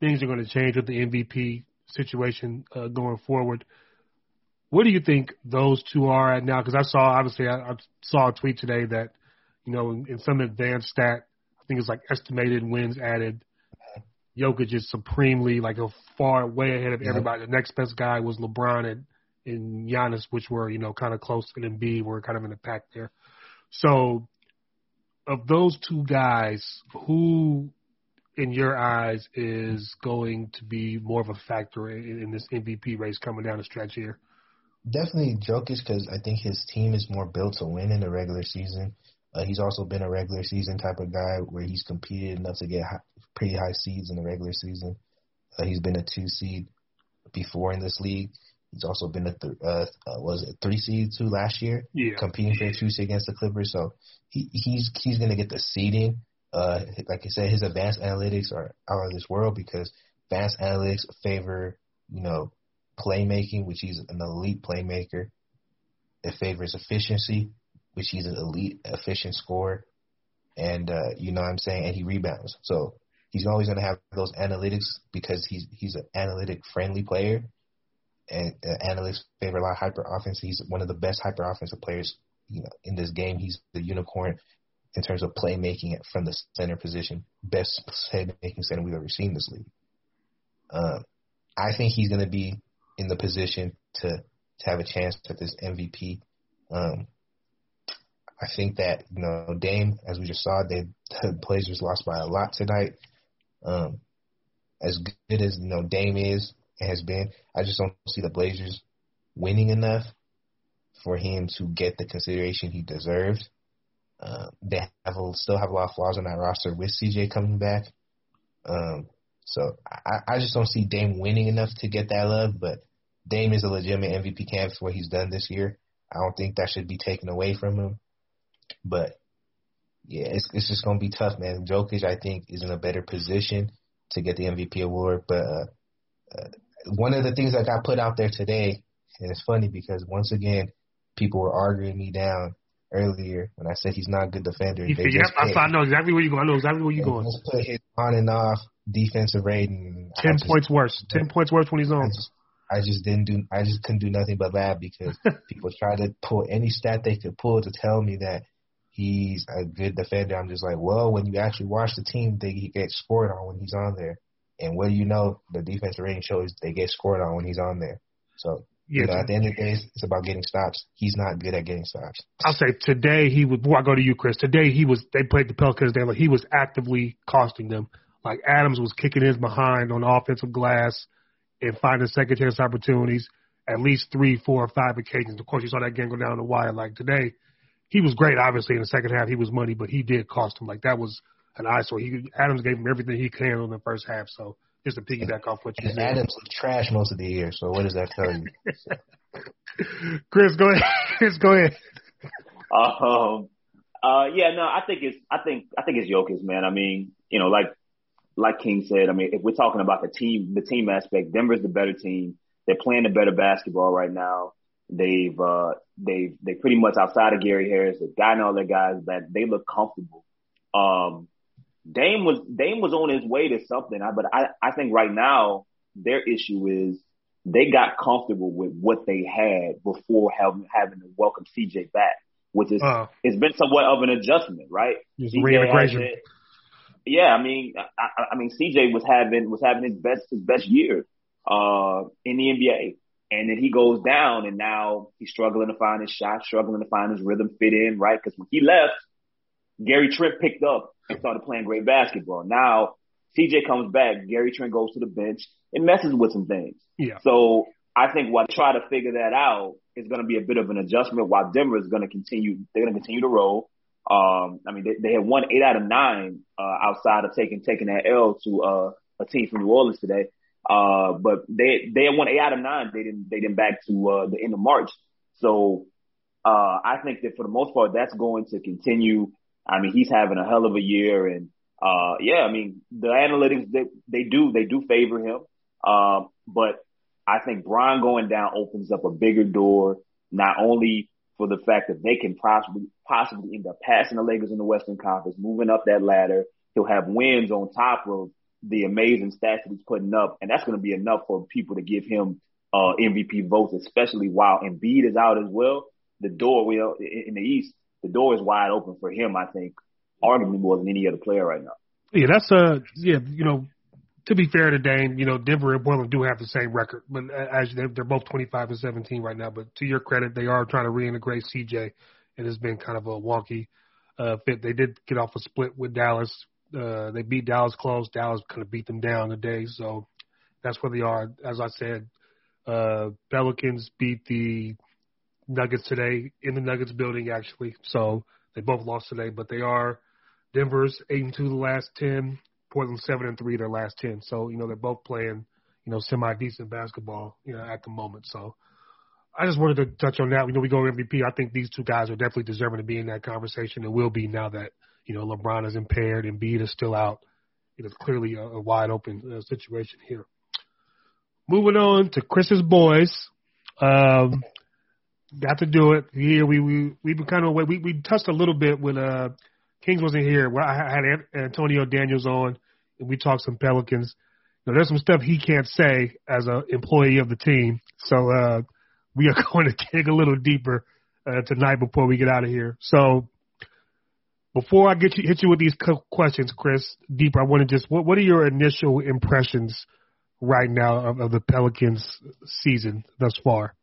things are going to change with the MVP situation uh, going forward. What do you think those two are at now? Because I saw, obviously, I, I saw a tweet today that, you know, in, in some advanced stat, I think it's like estimated wins added. Jokic is supremely like a far way ahead of everybody. The next best guy was LeBron at and Giannis, which were you know kind of close, and Embiid were kind of in the pack there. So, of those two guys, who in your eyes is going to be more of a factor in, in this MVP race coming down the stretch here? Definitely Jokic because I think his team is more built to win in the regular season. Uh, he's also been a regular season type of guy where he's competed enough to get high, pretty high seeds in the regular season. Uh, he's been a two seed before in this league. He's also been a th- uh, uh, was it three seed two last year, yeah. competing for a two seed against the Clippers. So he he's he's gonna get the seeding. Uh, like I said, his advanced analytics are out of this world because advanced analytics favor you know playmaking, which he's an elite playmaker. It favors efficiency, which he's an elite efficient scorer, and uh, you know what I'm saying, and he rebounds. So he's always going to have those analytics because he's he's an analytic friendly player and uh, analysts favor a lot of hyper offense. He's one of the best hyper offensive players, you know, in this game. He's the unicorn in terms of playmaking from the center position, best playmaking center we've ever seen this league. Um, I think he's going to be in the position to to have a chance at this MVP. Um, I think that you know Dame, as we just saw, they the Blazers lost by a lot tonight. Um, as good as you know Dame is, has been. I just don't see the Blazers winning enough for him to get the consideration he deserves. Uh, they have a, still have a lot of flaws on that roster with CJ coming back. Um, so I, I just don't see Dame winning enough to get that love, but Dame is a legitimate MVP candidate for what he's done this year. I don't think that should be taken away from him. But yeah, it's it's just gonna be tough, man. Jokic, I think, is in a better position to get the MVP award, but uh, uh, one of the things that got put out there today, and it's funny because once again, people were arguing me down earlier when I said he's not a good defender. Yep, I, I know exactly where you're going. I know exactly where you're going. Just put his on and off defensive rating. Ten just, points worse. Ten points worse when he's on. I just, I just didn't do. I just couldn't do nothing but laugh because people tried to pull any stat they could pull to tell me that he's a good defender. I'm just like, well, when you actually watch the team, they get scored on when he's on there. And what do you know? The defensive rating shows they get scored on when he's on there. So yeah, you know, at the end of the day, it's about getting stops. He's not good at getting stops. I'll say today he was. Before I go to you, Chris. Today he was. They played the Pelicans. They like he was actively costing them. Like Adams was kicking his behind on offensive glass and finding second chance opportunities. At least three, four, or five occasions. Of course, you saw that game go down the wire. Like today, he was great. Obviously, in the second half, he was money, but he did cost him. Like that was an eyesore. He Adams gave him everything he can in the first half. So just to piggyback off what you and said. Adams was trash most of the year. So what does that tell you? Chris, go ahead. Chris, go ahead. Um. Uh. Yeah. No. I think it's. I think. I think it's Jokic, man. I mean, you know, like like King said. I mean, if we're talking about the team, the team aspect, Denver's the better team. They're playing the better basketball right now. They've uh they've they pretty much outside of Gary Harris, they've gotten all their guys that they look comfortable Um, Dame was Dame was on his way to something, but I I think right now their issue is they got comfortable with what they had before having having to welcome CJ back, which is uh, it's been somewhat of an adjustment, right? Reintegration. Yeah, I mean, I, I mean, CJ was having was having his best his best year uh, in the NBA, and then he goes down, and now he's struggling to find his shot, struggling to find his rhythm, fit in, right? Because when he left, Gary Trent picked up and started playing great basketball. Now CJ comes back, Gary Trent goes to the bench, it messes with some things. Yeah. So I think while try to figure that out is going to be a bit of an adjustment. While Denver is going to continue, they're going to continue to roll. Um, I mean, they, they had won eight out of nine uh, outside of taking taking that L to uh, a team from New Orleans today. Uh, but they they had won eight out of nine. They didn't they didn't back to uh, the end of March. So uh, I think that for the most part, that's going to continue. I mean, he's having a hell of a year, and uh, yeah, I mean, the analytics they they do they do favor him. Um, but I think Bron going down opens up a bigger door, not only for the fact that they can possibly possibly end up passing the Lakers in the Western Conference, moving up that ladder. He'll have wins on top of the amazing stats that he's putting up, and that's going to be enough for people to give him uh, MVP votes, especially while Embiid is out as well. The door, well, in the East, the door is wide open for him. I think, arguably more than any other player right now. Yeah, that's a uh, yeah. You know, to be fair to Dame, you know, Denver and Portland do have the same record, but as they're both 25 and 17 right now. But to your credit, they are trying to reintegrate CJ. It has been kind of a wonky uh, fit. They did get off a split with Dallas. Uh, they beat Dallas close. Dallas kind of beat them down today, so that's where they are. As I said, uh, Pelicans beat the Nuggets today in the Nuggets building, actually. So they both lost today, but they are Denver's eight and two the last ten. Portland seven and three their last ten. So you know they're both playing you know semi decent basketball you know at the moment. So I just wanted to touch on that. You know we go MVP. I think these two guys are definitely deserving to be in that conversation and will be now that you know LeBron is impaired and Embiid is still out. It is clearly a, a wide open uh, situation here. Moving on to Chris's boys. Um, got to do it here. We we we've been kind of we we touched a little bit when uh Kings wasn't here. I had Antonio Daniels on, we talked some Pelicans. You know, there's some stuff he can't say as an employee of the team, so uh, we are going to dig a little deeper uh, tonight before we get out of here. So, before I get you hit you with these questions, Chris, deeper, I want to just what what are your initial impressions right now of, of the Pelicans season thus far?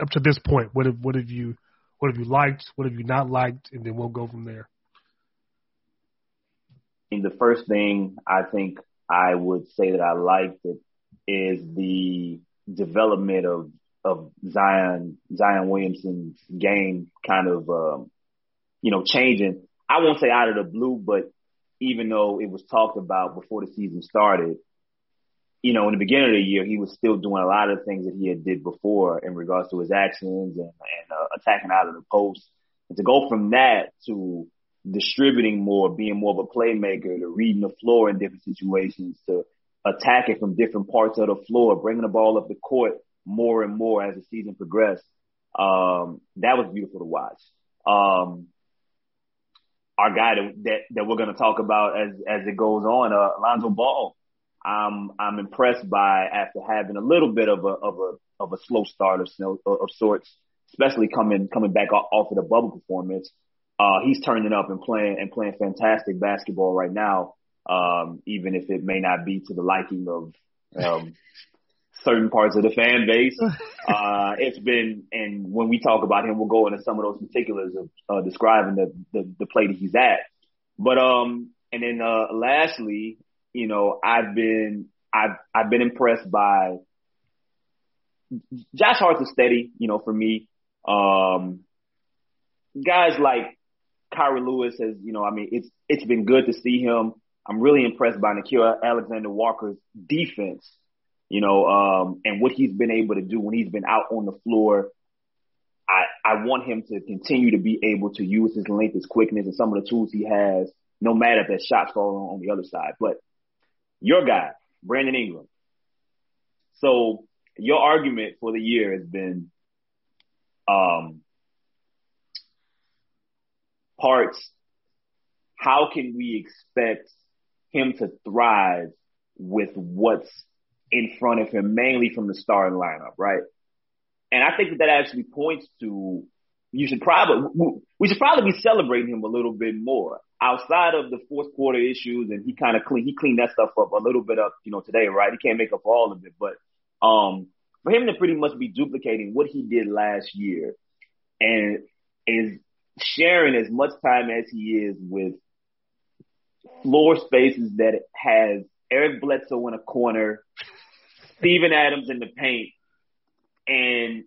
Up to this point, what have what have you what have you liked? What have you not liked? And then we'll go from there the first thing I think I would say that I liked it is the development of of Zion Zion Williamson's game kind of um, you know changing. I won't say out of the blue, but even though it was talked about before the season started, you know, in the beginning of the year, he was still doing a lot of things that he had did before in regards to his actions and, and uh, attacking out of the post. And to go from that to distributing more, being more of a playmaker, to reading the floor in different situations, to attacking from different parts of the floor, bringing the ball up the court more and more as the season progressed. Um, that was beautiful to watch. Um, our guy that, that, that we're going to talk about as, as it goes on, uh, Lonzo Ball. I'm, I'm impressed by after having a little bit of a, of a, of a slow start of, of sorts, especially coming, coming back off of the bubble performance uh, he's turning up and playing and playing fantastic basketball right now. Um, even if it may not be to the liking of um, certain parts of the fan base, uh, it's been. And when we talk about him, we'll go into some of those particulars of uh, describing the, the the play that he's at. But um, and then uh, lastly, you know, I've been I've I've been impressed by Josh Hart's a steady, you know, for me. Um, guys like Kira Lewis has, you know, I mean, it's it's been good to see him. I'm really impressed by Nickeil Alexander Walker's defense, you know, um, and what he's been able to do when he's been out on the floor. I, I want him to continue to be able to use his length, his quickness, and some of the tools he has, no matter if that shot's falling on the other side. But your guy, Brandon Ingram. So your argument for the year has been um, parts how can we expect him to thrive with what's in front of him, mainly from the starting lineup, right? And I think that, that actually points to you should probably we should probably be celebrating him a little bit more outside of the fourth quarter issues, and he kind of clean he cleaned that stuff up a little bit up, you know, today, right? He can't make up all of it, but um, for him to pretty much be duplicating what he did last year, and is sharing as much time as he is with floor spaces that has Eric Bledsoe in a corner, Steven Adams in the paint, and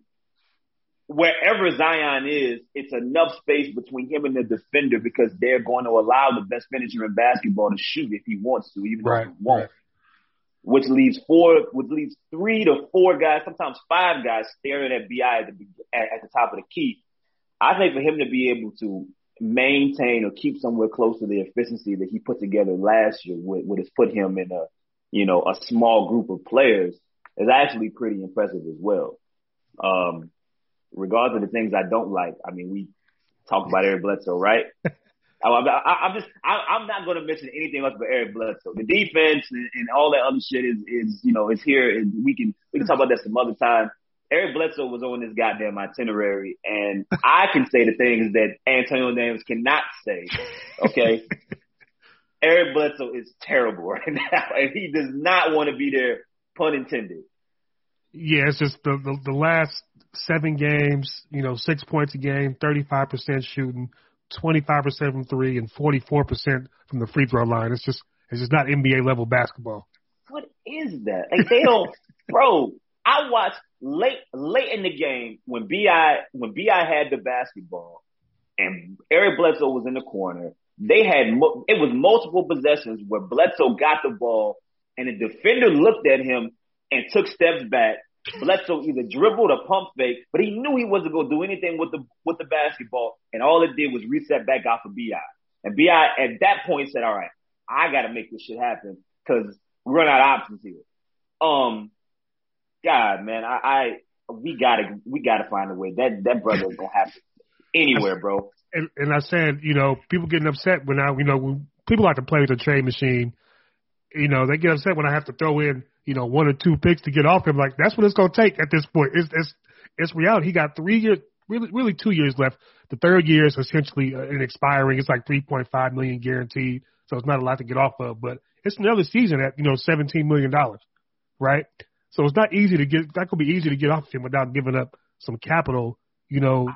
wherever Zion is, it's enough space between him and the defender because they're going to allow the best finisher in basketball to shoot if he wants to, even right, if he won't. Right. Which leaves four, which leaves three to four guys, sometimes five guys staring at BI at the, at, at the top of the key. I think for him to be able to maintain or keep somewhere close to the efficiency that he put together last year would, would have put him in a, you know, a small group of players is actually pretty impressive as well. Um, regardless of the things I don't like, I mean, we talk about Eric Bledsoe, right? I, I, I'm just, I, I'm not going to mention anything else but Eric Bledsoe. The defense and, and all that other shit is, is, you know, is here and we can, we can talk about that some other time. Eric Bledsoe was on this goddamn itinerary and I can say the things that Antonio Davis cannot say. Okay. Eric Bledsoe is terrible right now and he does not want to be there, pun intended. Yeah, it's just the, the, the last seven games, you know, six points a game, 35% shooting, 25% from three, and 44% from the free throw line. It's just, it's just not NBA level basketball. What is that? Like they don't, bro. I watched late, late in the game when Bi when Bi had the basketball, and Eric Bledsoe was in the corner. They had it was multiple possessions where Bledsoe got the ball, and the defender looked at him and took steps back. Bledsoe either dribbled or pump fake, but he knew he wasn't going to do anything with the with the basketball, and all it did was reset back out for Bi. And Bi at that point said, "All right, I got to make this shit happen because we run out of options here." Um, God, man, I, I we gotta we gotta find a way. That that brother is gonna happen anywhere, bro. And, and I said, you know, people getting upset when I, you know, when people like to play with the trade machine. You know, they get upset when I have to throw in, you know, one or two picks to get off him. Like that's what it's gonna take at this point. It's it's it's reality. He got three years, really really two years left. The third year is essentially uh, an expiring. It's like three point five million guaranteed, so it's not a lot to get off of. But it's another season at you know seventeen million dollars, right? So it's not easy to get. That could be easy to get off him without giving up some capital. You know,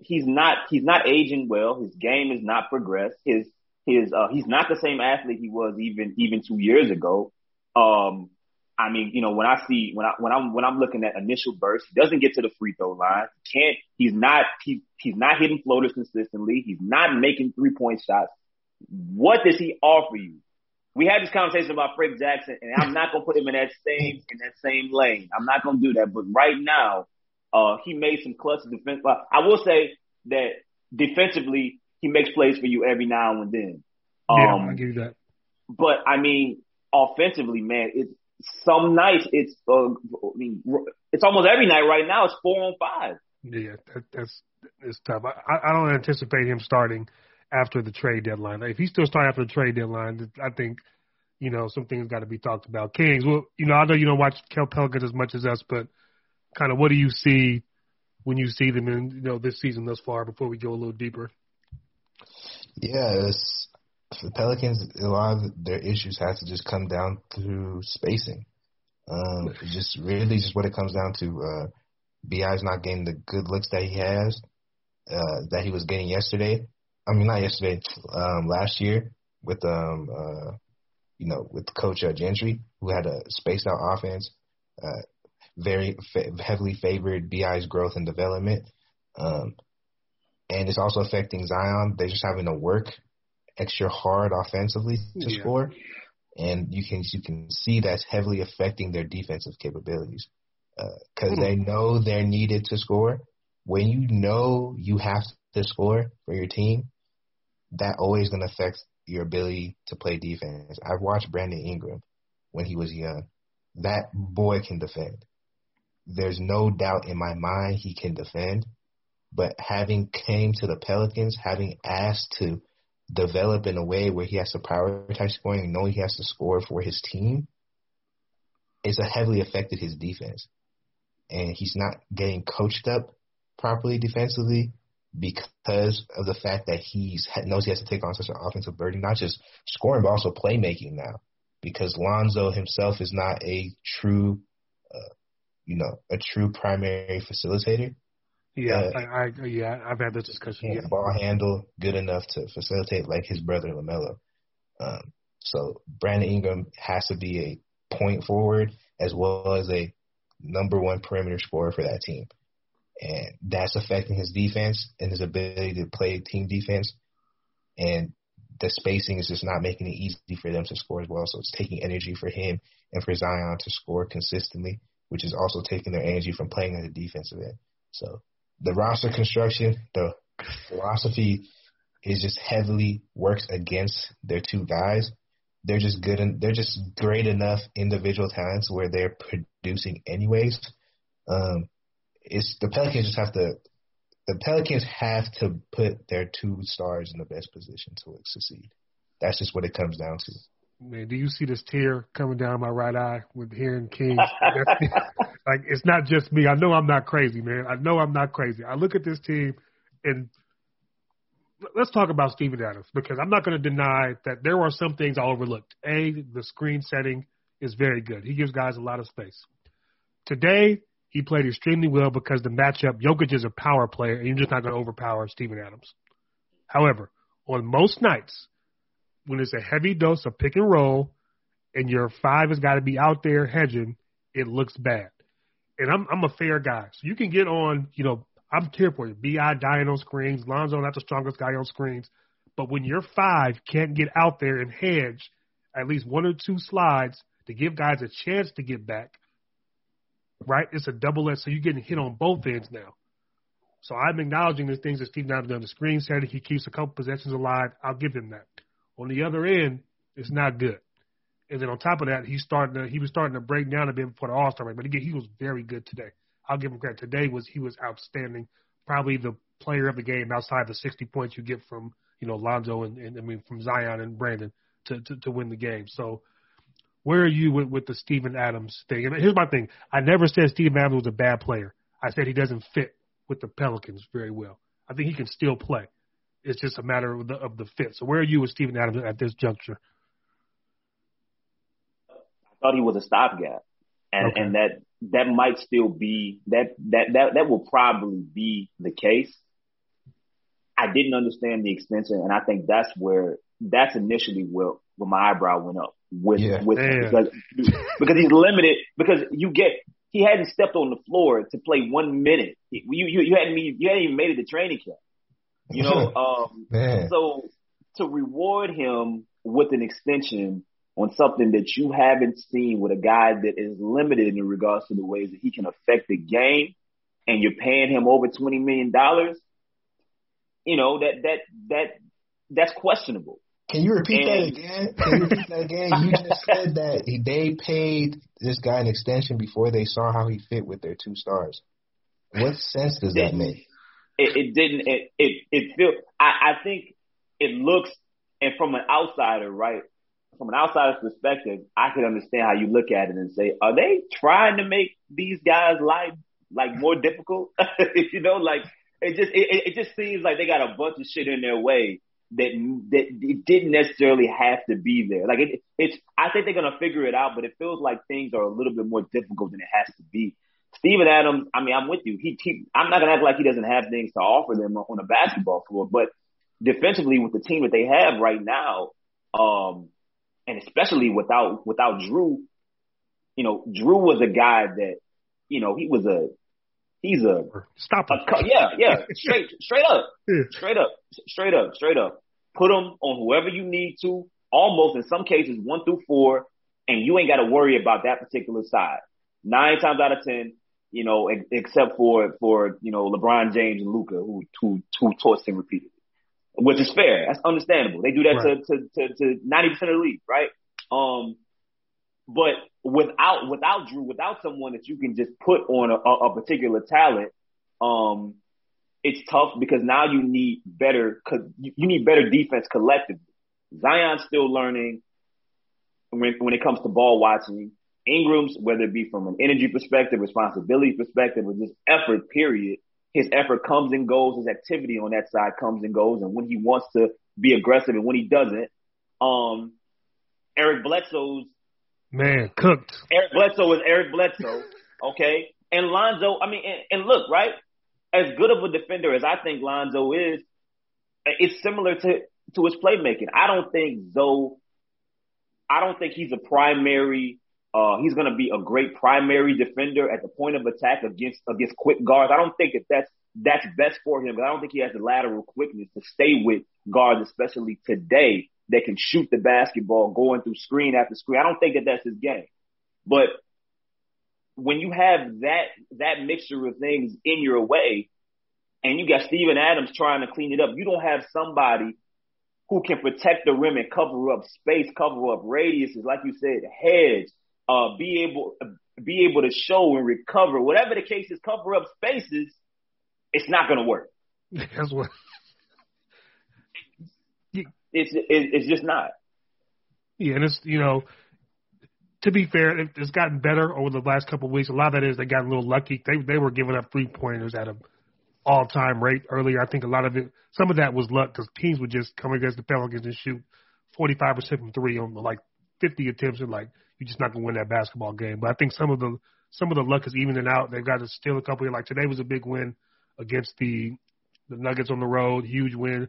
he's not he's not aging well. His game is not progressed. His his uh, he's not the same athlete he was even even two years ago. Um, I mean, you know, when I see when I when I'm when I'm looking at initial bursts, he doesn't get to the free throw line. Can't he's not he, he's not hitting floaters consistently. He's not making three point shots. What does he offer you? We had this conversation about Frank Jackson, and I'm not gonna put him in that same in that same lane. I'm not gonna do that. But right now, uh, he made some clutch defense. Well, I will say that defensively, he makes plays for you every now and then. Um, yeah, I give you that. But I mean, offensively, man, it's some nights it's uh, I mean, it's almost every night right now. It's four on five. Yeah, that, that's it's tough. I, I don't anticipate him starting after the trade deadline. If he's still starting after the trade deadline, I think you know some things got to be talked about. Kings, well, you know, I know you don't watch Kel Pelicans as much as us, but kind of what do you see when you see them in you know this season thus far? Before we go a little deeper. Yeah, it's, the Pelicans, a lot of their issues have to just come down to spacing. Um, just really just what it comes down to. Uh, Bi's not getting the good looks that he has, uh, that he was getting yesterday. I mean, not yesterday, um, last year with um, uh, you know, with Coach uh, Gentry, who had a spaced out offense, uh, very fa- heavily favored Bi's growth and development. Um, and it's also affecting Zion. They're just having to work extra hard offensively to Yeah. score, and you can you can see that's heavily affecting their defensive capabilities because Hmm. they know they're needed to score. When you know you have to score for your team, that always going to affect your ability to play defense. I've watched Brandon Ingram when he was young. That boy can defend. There's no doubt in my mind he can defend. But having came to the Pelicans, having asked to develop in a way where he has to prioritize scoring and know he has to score for his team, it's a heavily affected his defense. And he's not getting coached up properly defensively because of the fact that he's knows he has to take on such an offensive burden, not just scoring but also playmaking now. Because Lonzo himself is not a true, uh, you know, a true primary facilitator. Yeah, uh, I, I, yeah, I've had this discussion. Yeah, ball handle good enough to facilitate like his brother Lamelo. Um, so Brandon Ingram has to be a point forward as well as a number one perimeter scorer for that team, and that's affecting his defense and his ability to play team defense. And the spacing is just not making it easy for them to score as well. So it's taking energy for him and for Zion to score consistently, which is also taking their energy from playing at the defensive end. So the roster construction, the philosophy is just heavily works against their two guys. They're just good and they're just great enough individual talents where they're producing anyways. Um, it's the Pelicans just have to the Pelicans have to put their two stars in the best position to succeed. That's just what it comes down to. Man, do you see this tear coming down my right eye with hearing King? like it's not just me. I know I'm not crazy, man. I know I'm not crazy. I look at this team and let's talk about Steven Adams because I'm not going to deny that there are some things I overlooked. A, the screen setting is very good. He gives guys a lot of space. Today, he played extremely well because the matchup, Jokic is a power player, and you're just not going to overpower Steven Adams. However, on most nights, when it's a heavy dose of pick and roll and your five has got to be out there hedging, it looks bad. And I'm I'm a fair guy, so you can get on. You know, I'm here for you. Bi dying on screens. Lonzo not the strongest guy on screens, but when your five can't get out there and hedge at least one or two slides to give guys a chance to get back, right? It's a double edged. So you're getting hit on both ends now. So I'm acknowledging the things that Steve Adams done. The screen setting, he keeps a couple possessions alive. I'll give him that. On the other end, it's not good. And then on top of that, he's starting to he was starting to break down a bit before the All Star break, but again, he was very good today. I'll give him credit. Today was he was outstanding, probably the player of the game outside the 60 points you get from you know Lonzo and, and I mean from Zion and Brandon to, to to win the game. So where are you with, with the Steven Adams thing? And here's my thing: I never said Steven Adams was a bad player. I said he doesn't fit with the Pelicans very well. I think he can still play. It's just a matter of the, of the fit. So where are you with Steven Adams at this juncture? I thought he was a stopgap, and okay. and that that might still be that that that that will probably be the case. I didn't understand the extension, and I think that's where that's initially where where my eyebrow went up with yeah. with because, because he's limited because you get he hadn't stepped on the floor to play one minute. You you you hadn't you hadn't even made it to training camp. You know, um, so to reward him with an extension on something that you haven't seen with a guy that is limited in regards to the ways that he can affect the game, and you're paying him over twenty million dollars, you know that that that that's questionable. Can you repeat and, that again? Can you repeat that again? You just said that they paid this guy an extension before they saw how he fit with their two stars. What sense does that make? it, it didn't. It it it feel. I, I think it looks, and from an outsider, right? From an outsider's perspective, I can understand how you look at it and say, are they trying to make these guys' life like more difficult? you know, like it just it, it just seems like they got a bunch of shit in their way that that it didn't necessarily have to be there. Like it, it's, I think they're gonna figure it out, but it feels like things are a little bit more difficult than it has to be. Steven Adams, I mean, I'm with you. He, he I'm not gonna act like he doesn't have things to offer them on a basketball floor, but defensively with the team that they have right now, um, and especially without without Jrue, you know, Jrue was a guy that, you know, he was a he's a stop a, yeah, yeah, straight straight up, straight up, straight up, straight up. Put him on whoever you need to, almost in some cases one through four, and you ain't got to worry about that particular side. Nine times out of ten, you know, except for for you know LeBron James and Luka, who who who torched him repeatedly, which is fair. That's understandable. They do that right. to to to ninety percent of the league, right? Um, but without without Jrue, without someone that you can just put on a, a particular talent, um, it's tough because now you need better you need better defense collectively. Zion's still learning when when it comes to ball watching. Ingram's, whether it be from an energy perspective, responsibility perspective, or just effort, period, his effort comes and goes. His activity on that side comes and goes. And when he wants to be aggressive and when he doesn't, um, Eric Bledsoe's man cooked. Eric Bledsoe is Eric Bledsoe. Okay. And Lonzo, I mean, and, and look, right? As good of a defender as I think Lonzo is, it's similar to, to his playmaking. I don't think Zoe, I don't think he's a primary uh, he's going to be a great primary defender at the point of attack against against quick guards. I don't think that that's that's best for him, I don't think he has the lateral quickness to stay with guards, especially today that can shoot the basketball going through screen after screen. I don't think that that's his game. But when you have that that mixture of things in your way, and you got Steven Adams trying to clean it up, you don't have somebody who can protect the rim and cover up space, cover up radiuses, like you said, hedge, uh, be able be able to show and recover, whatever the case is, cover up spaces, it's not going to work. That's what. it's it's just not. Yeah, and it's you know, to be fair, it's gotten better over the last couple of weeks. A lot of that is they got a little lucky. They they were giving up three pointers at an all time rate earlier. I think a lot of it, some of that was luck because teams would just come against the Pelicans and shoot forty five percent from three on like fifty attempts and like you're just not gonna win that basketball game. But I think some of the some of the luck is evening out. They've got to steal a couple. Like today was a big win against the the Nuggets on the road, huge win.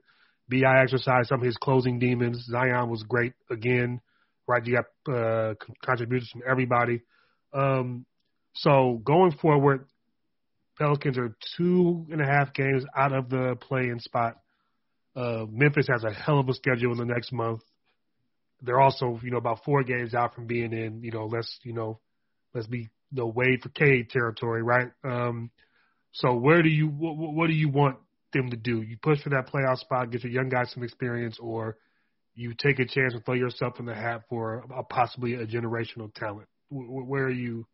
Bi exercised some of his closing demons. Zion was great again. Right, you got uh, contributions from everybody. Um, so going forward, Pelicans are two and a half games out of the play-in spot. Uh, Memphis has a hell of a schedule in the next month they're also, you know, about four games out from being in, you know, let's, you know, let's be, you know, Wade for Cade territory, right? Um, so where do you, what, what do you want them to do? You push for that playoff spot, get your young guys some experience, or you take a chance and throw yourself in the hat for a, possibly a generational talent? Where are you?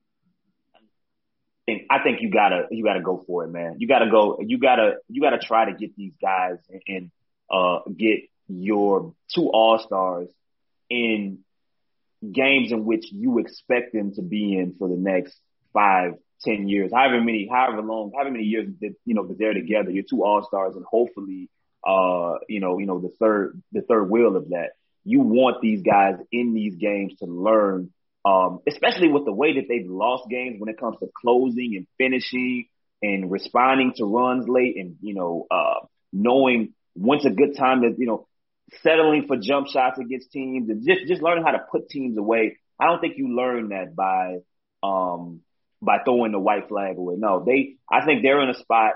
I think you gotta you gotta go for it, man. You gotta go. You gotta you gotta try to get these guys and, and uh, get your two all stars in games in which you expect them to be in for the next five, ten years, however many, however long, however many years that you know that they're together. You're two all stars, and hopefully, uh, you know, you know the third, the third wheel of that. You want these guys in these games to learn, um, especially with the way that they've lost games when it comes to closing and finishing and responding to runs late, and you know, uh, knowing when's a good time to, you know, settling for jump shots against teams and just just learning how to put teams away. I don't think you learn that by um by throwing the white flag away. No, they I think they're in a spot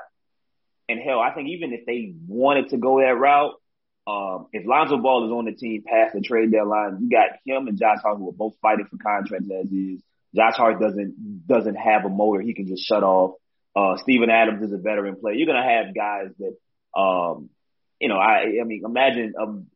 and hell, I think even if they wanted to go that route, um, if Lonzo Ball is on the team past the trade deadline, you got him and Josh Hart who are both fighting for contracts as is. Josh Hart doesn't doesn't have a motor; he can just shut off. Uh, Steven Adams is a veteran player. You're gonna have guys that um, you know, I, I mean, imagine um,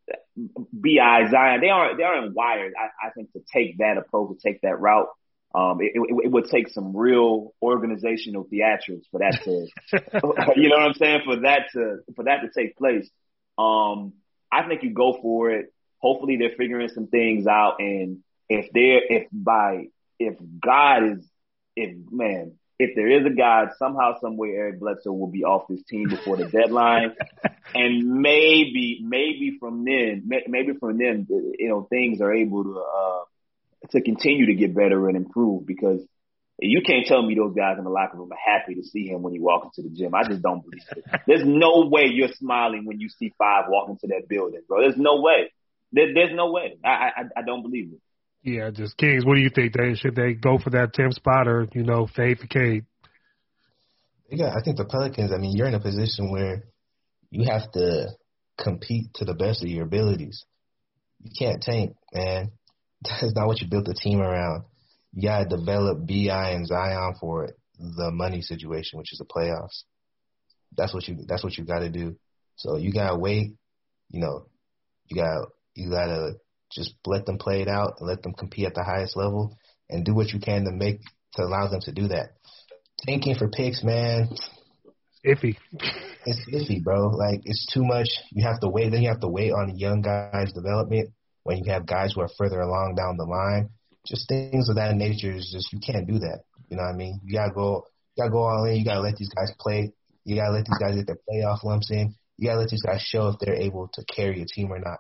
Bi Zion. They aren't they aren't wired. I, I think to take that approach, to take that route. Um, it, it, it would take some real organizational theatrics for that to, you know what I'm saying, for that to for that to take place. Um, I think you go for it. Hopefully, they're figuring some things out, and if they're if by if God is if man if there is a God, somehow, somewhere, Eric Bledsoe will be off this team before the deadline, and maybe, maybe from then, maybe from then, you know, things are able to uh to continue to get better and improve because you can't tell me those guys in the locker room are happy to see him when he walks into the gym. I just don't believe it. There's no way you're smiling when you see five walking into that building, bro. There's no way. There, there's no way. I, I I don't believe it. Yeah, just Kings. What do you think? They should they go for that Tim spot or you know fade for Cade? Yeah, I think the Pelicans. I mean, you're in a position where you have to compete to the best of your abilities. You can't tank, man. That's not what you built the team around. You gotta develop Bi and Zion for the money situation, which is the playoffs. That's what you. That's what you got to do. So you gotta wait. You know, you got you gotta just let them play it out and let them compete at the highest level and do what you can to make to allow them to do that. Tanking for picks, man. iffy. it's iffy, bro. Like it's too much. You have to wait. Then you have to wait on young guys' development when you have guys who are further along down the line. Just things of that nature is just you can't do that. You know what I mean? You gotta go. You gotta go all in. You gotta let these guys play. You gotta let these guys get their playoff lumps in. You gotta let these guys show if they're able to carry a team or not.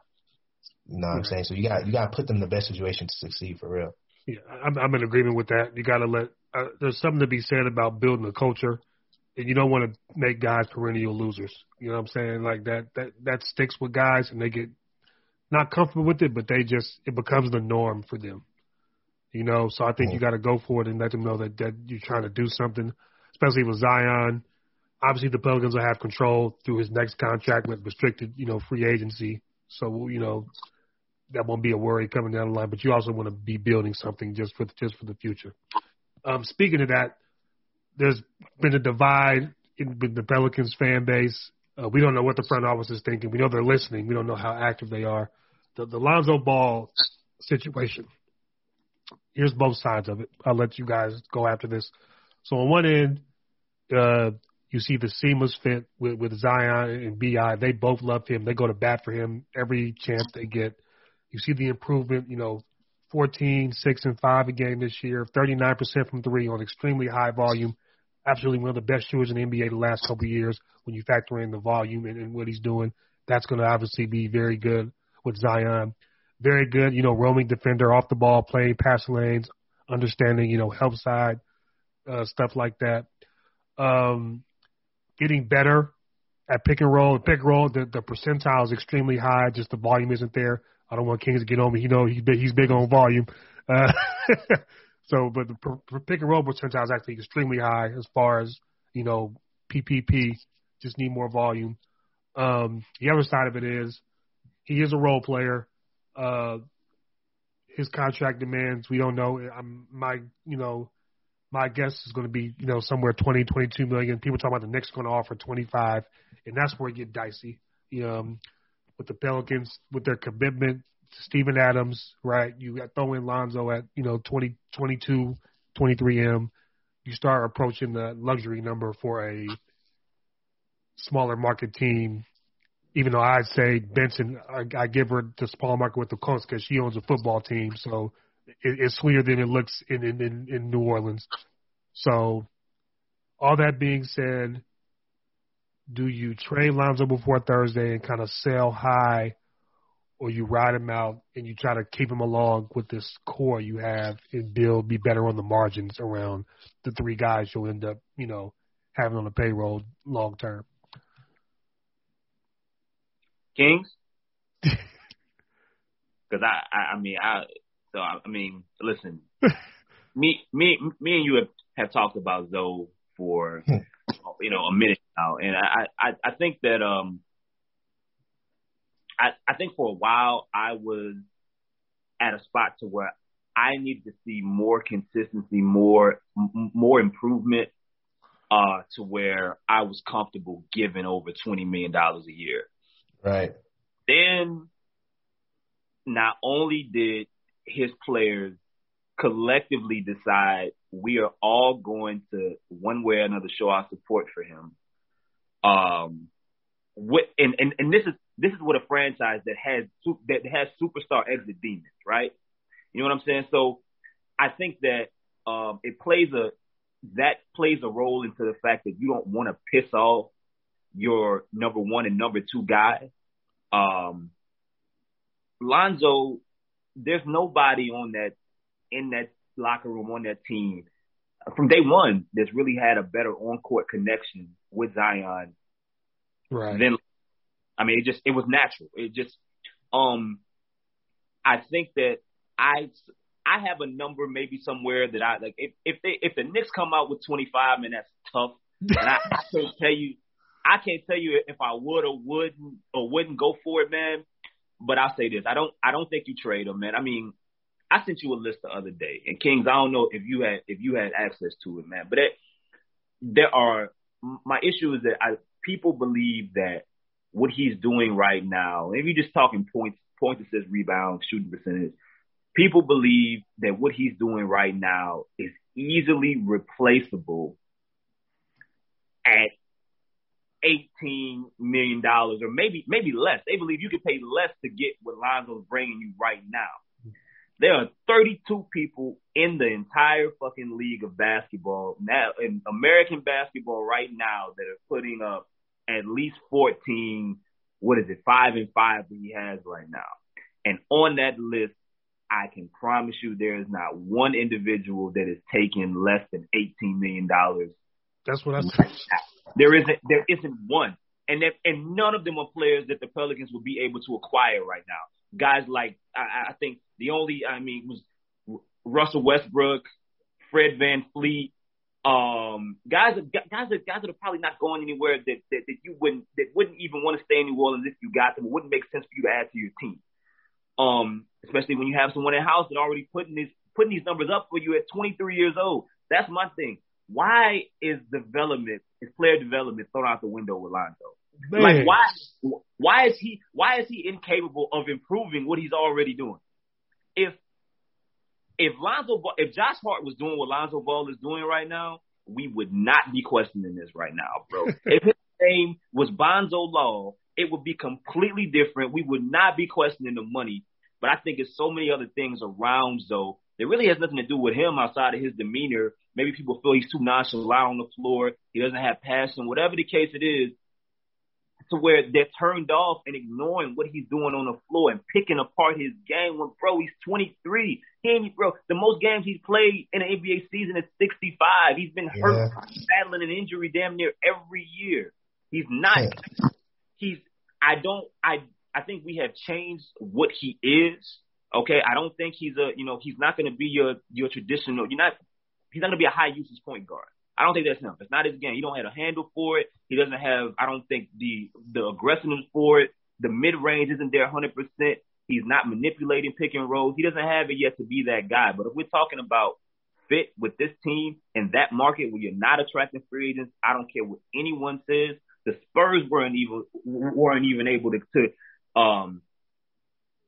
You know what I'm saying? So you got you got to put them in the best situation to succeed for real. Yeah, I'm, I'm in agreement with that. You got to let. Uh, there's something to be said about building a culture, and you don't want to make guys perennial losers. You know what I'm saying? Like that that that sticks with guys, and they get not comfortable with it, but they just it becomes the norm for them. You know, so I think mm-hmm. you got to go for it and let them know that that you're trying to do something, especially with Zion. Obviously, the Pelicans will have control through his next contract with restricted, you know, free agency. So you know, that won't be a worry coming down the line. But you also want to be building something just for just for the future. Um, speaking of that, there's been a divide in the Pelicans fan base. Uh, we don't know what the front office is thinking. We know they're listening. We don't know how active they are. The, the Lonzo Ball situation. Here's both sides of it. I'll let you guys go after this. So on one end, uh, you see the seamless fit with, with Zion and Bi. They both love him. They go to bat for him every chance they get. You see the improvement, you know, 14, 6, and 5 a game this year, 39% from three on extremely high volume. Absolutely one of the best shooters in the NBA the last couple of years when you factor in the volume and, and what he's doing. That's going to obviously be very good with Zion. Very good, you know, roaming defender off the ball, playing passing lanes, understanding, you know, help side, uh, stuff like that. Um, getting better at pick and roll. Pick and roll, the, the percentile is extremely high, just the volume isn't there. I don't want Kings to get on me. You know, he's big, he's big on volume. Uh, so, but the per, per pick and roll percentile is actually extremely high as far as you know PPP. Just need more volume. Um, the other side of it is he is a role player. Uh, his contract demands we don't know. I'm my you know my guess is going to be you know somewhere 20, 22 million. People talk about the Knicks going to offer 25, and that's where it get dicey. Um, with the Pelicans with their commitment to Steven Adams, right? You got throw in Lonzo at, you know, 20, 22, 23 M. You start approaching the luxury number for a smaller market team. Even though I'd say Benson, I, I give her the small market with the Colts because she owns a football team, so it, it's sweeter than it looks in, in in in New Orleans. So, all that being said, do you trade Lonzo before Thursday and kind of sell high, or you ride him out and you try to keep him along with this core you have and build, be better on the margins around the three guys you'll end up, you know, having on the payroll long term? Kings? Because I, I, I mean, I, so I, I mean, listen, me, me, me, and you have, have talked about Zoe for hmm you know, a minute now. And I, I, I think that, um, I, I think for a while I was at a spot to where I needed to see more consistency, more, m- more improvement, uh, to where I was comfortable giving over $20 million a year. Right. Then not only did his players collectively decide we are all going to one way or another show our support for him. Um, what and, and and this is this is what a franchise that has that has superstar exit demons, right? You know what I'm saying? So I think that um, it plays a that plays a role into the fact that you don't want to piss off your number one and number two guy. Um, Lonzo, there's nobody on that in that locker room on that team from day one that's really had a better on court connection with Zion. Right. Than I mean, it just it was natural. It just um I think that I I have a number maybe somewhere that I like if if they if the Knicks come out with 25 and that's tough and I, I can't tell you I can't tell you if I would or wouldn't or wouldn't go for it man but I'll say this I don't I don't think you trade him man I mean I sent you a list the other day, and Kings, I don't know if you had if you had access to it, man. But it, there are my issue is that I people believe that what he's doing right now, if you're just talking points, points assists, rebounds, shooting percentage, people believe that what he's doing right now is easily replaceable at eighteen million dollars, or maybe maybe less. They believe you can pay less to get what Lonzo's bringing you right now. There are 32 people in the entire fucking league of basketball now in American basketball right now that are putting up at least 14. What is it? Five and five that he has right now. And on that list, I can promise you there is not one individual that is taking less than $18 million. That's what I said. There isn't, there isn't one. And that, and none of them are players that the Pelicans will be able to acquire right now. Guys like, I, I think the only, I mean, was Russell Westbrook, Fred VanVleet, um, guys, guys, guys that are probably not going anywhere that, that, that you wouldn't, that wouldn't even want to stay in New Orleans if you got them. It wouldn't make sense for you to add to your team. Um, especially when you have someone in house that already putting this, putting these numbers up for you at 23 years old. That's my thing. Why is development, is player development thrown out the window with Lonzo? Man. Like why, why is he, why is he incapable of improving what he's already doing? If if Lonzo, if Josh Hart was doing what Lonzo Ball is doing right now, we would not be questioning this right now, bro. if his name was Bonzo Law, it would be completely different. We would not be questioning the money. But I think it's so many other things around Zoe that really has nothing to do with him outside of his demeanor. Maybe people feel he's too nonchalant on the floor. He doesn't have passion. Whatever the case it is, to where they're turned off and ignoring what he's doing on the floor and picking apart his game when bro he's 23. He ain't bro the most games he's played in an NBA season is 65. He's been hurt, Yeah. battling an injury damn near every year. He's not. He's. I don't. I. I think we have changed what he is. Okay. I don't think he's a. You know, he's not going to be your your traditional. You're not. He's not going to be a high usage point guard. I don't think that's him. It's not his game. He don't have a handle for it. He doesn't have. I don't think the the aggressiveness for it. The mid range isn't there 100. percent He's not manipulating pick and rolls. He doesn't have it yet to be that guy. But if we're talking about fit with this team in that market where you're not attracting free agents, I don't care what anyone says. The Spurs weren't even weren't even able to, to um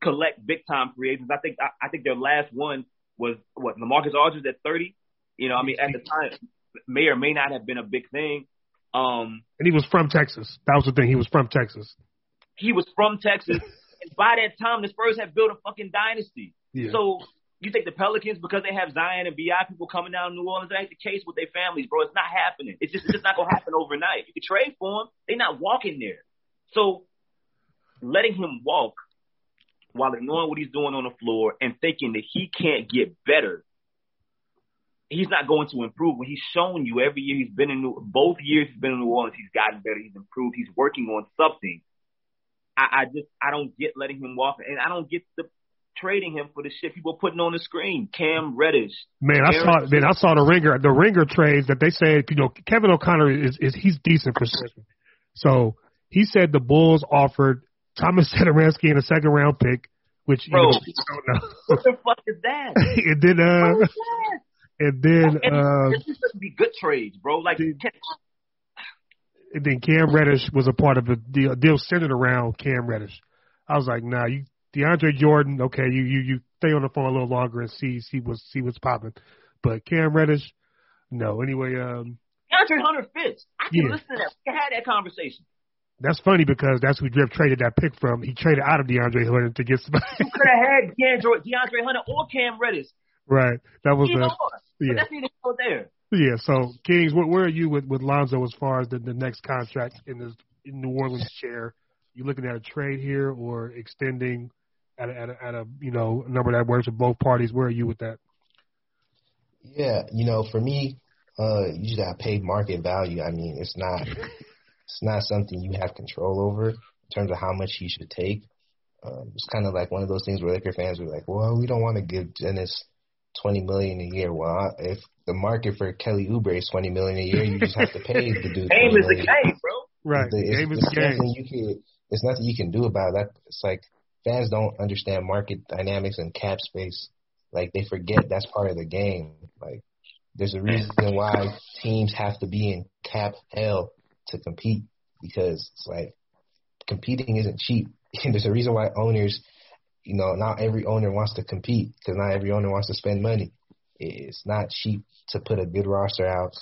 collect big time free agents. I think I, I think their last one was what LaMarcus Aldridge at 30. You know, I mean at the time may or may not have been a big thing. Um, And he was from Texas. That was the thing. He was from Texas. he was from Texas, and by that time, the Spurs had built a fucking dynasty. Yeah. So you think the Pelicans, because they have Zion and Bi people coming down to New Orleans, that ain't the case with their families, bro. It's not happening. It's just it's just not gonna happen overnight. You can trade for them, they're not walking there. So letting him walk while ignoring what he's doing on the floor and thinking that he can't get better, he's not going to improve. When he's shown you every year he's been in New, both years he's been in New Orleans, he's gotten better, he's improved, he's working on something. I, I just I don't get letting him walk, and I don't get the trading him for the shit people are putting on the screen. Cam Reddish, Man, I saw man, I saw the ringer the ringer trades that they said you know Kevin O'Connor is is he's decent for. So he said the Bulls offered Thomas Satoransky in a second round pick, which you know, don't know. what the fuck is that? and then uh What is that? And then And uh this should be good trades, bro. Like. Ken- and then Cam Reddish was a part of a deal, deal centered around Cam Reddish. I was like, nah, you DeAndre Jordan, okay, you you you stay on the phone a little longer and see see what's see what's popping. But Cam Reddish, no. Anyway, um DeAndre Hunter fits. I can Yeah. listen to that. We have that conversation. That's funny because that's who Griff traded that pick from. He traded out of DeAndre Hunter to get somebody. You could have had DeAndre, DeAndre Hunter or Cam Reddish. Right. That was Either the yeah. that's neither here nor there. yeah. So Kings, where, where are you with, with Lonzo as far as the, the next contract in the in New Orleans chair? You looking at a trade here or extending at a, at a, at a you know number that works for both parties? Where are you with that? Yeah, you know, for me, uh, you just got paid market value. I mean, it's not it's not something you have control over in terms of how much he should take. Um, it's kind of like one of those things where Laker fans were like, "Well, we don't want to give Dennis twenty million a year." Well, if the market for Kelly Oubre is twenty million a year, you just have to pay the dude. Game 20 is the million. game, bro. Right. The- it's, game is it's the game. nothing you can. There's nothing you can do about that. It's like fans don't understand market dynamics and cap space. Like they forget that's part of the game. Like there's a reason why teams have to be in cap hell to compete because it's like competing isn't cheap. And there's a reason why owners, you know, not every owner wants to compete because not every owner wants to spend money. It's not cheap to put a good roster out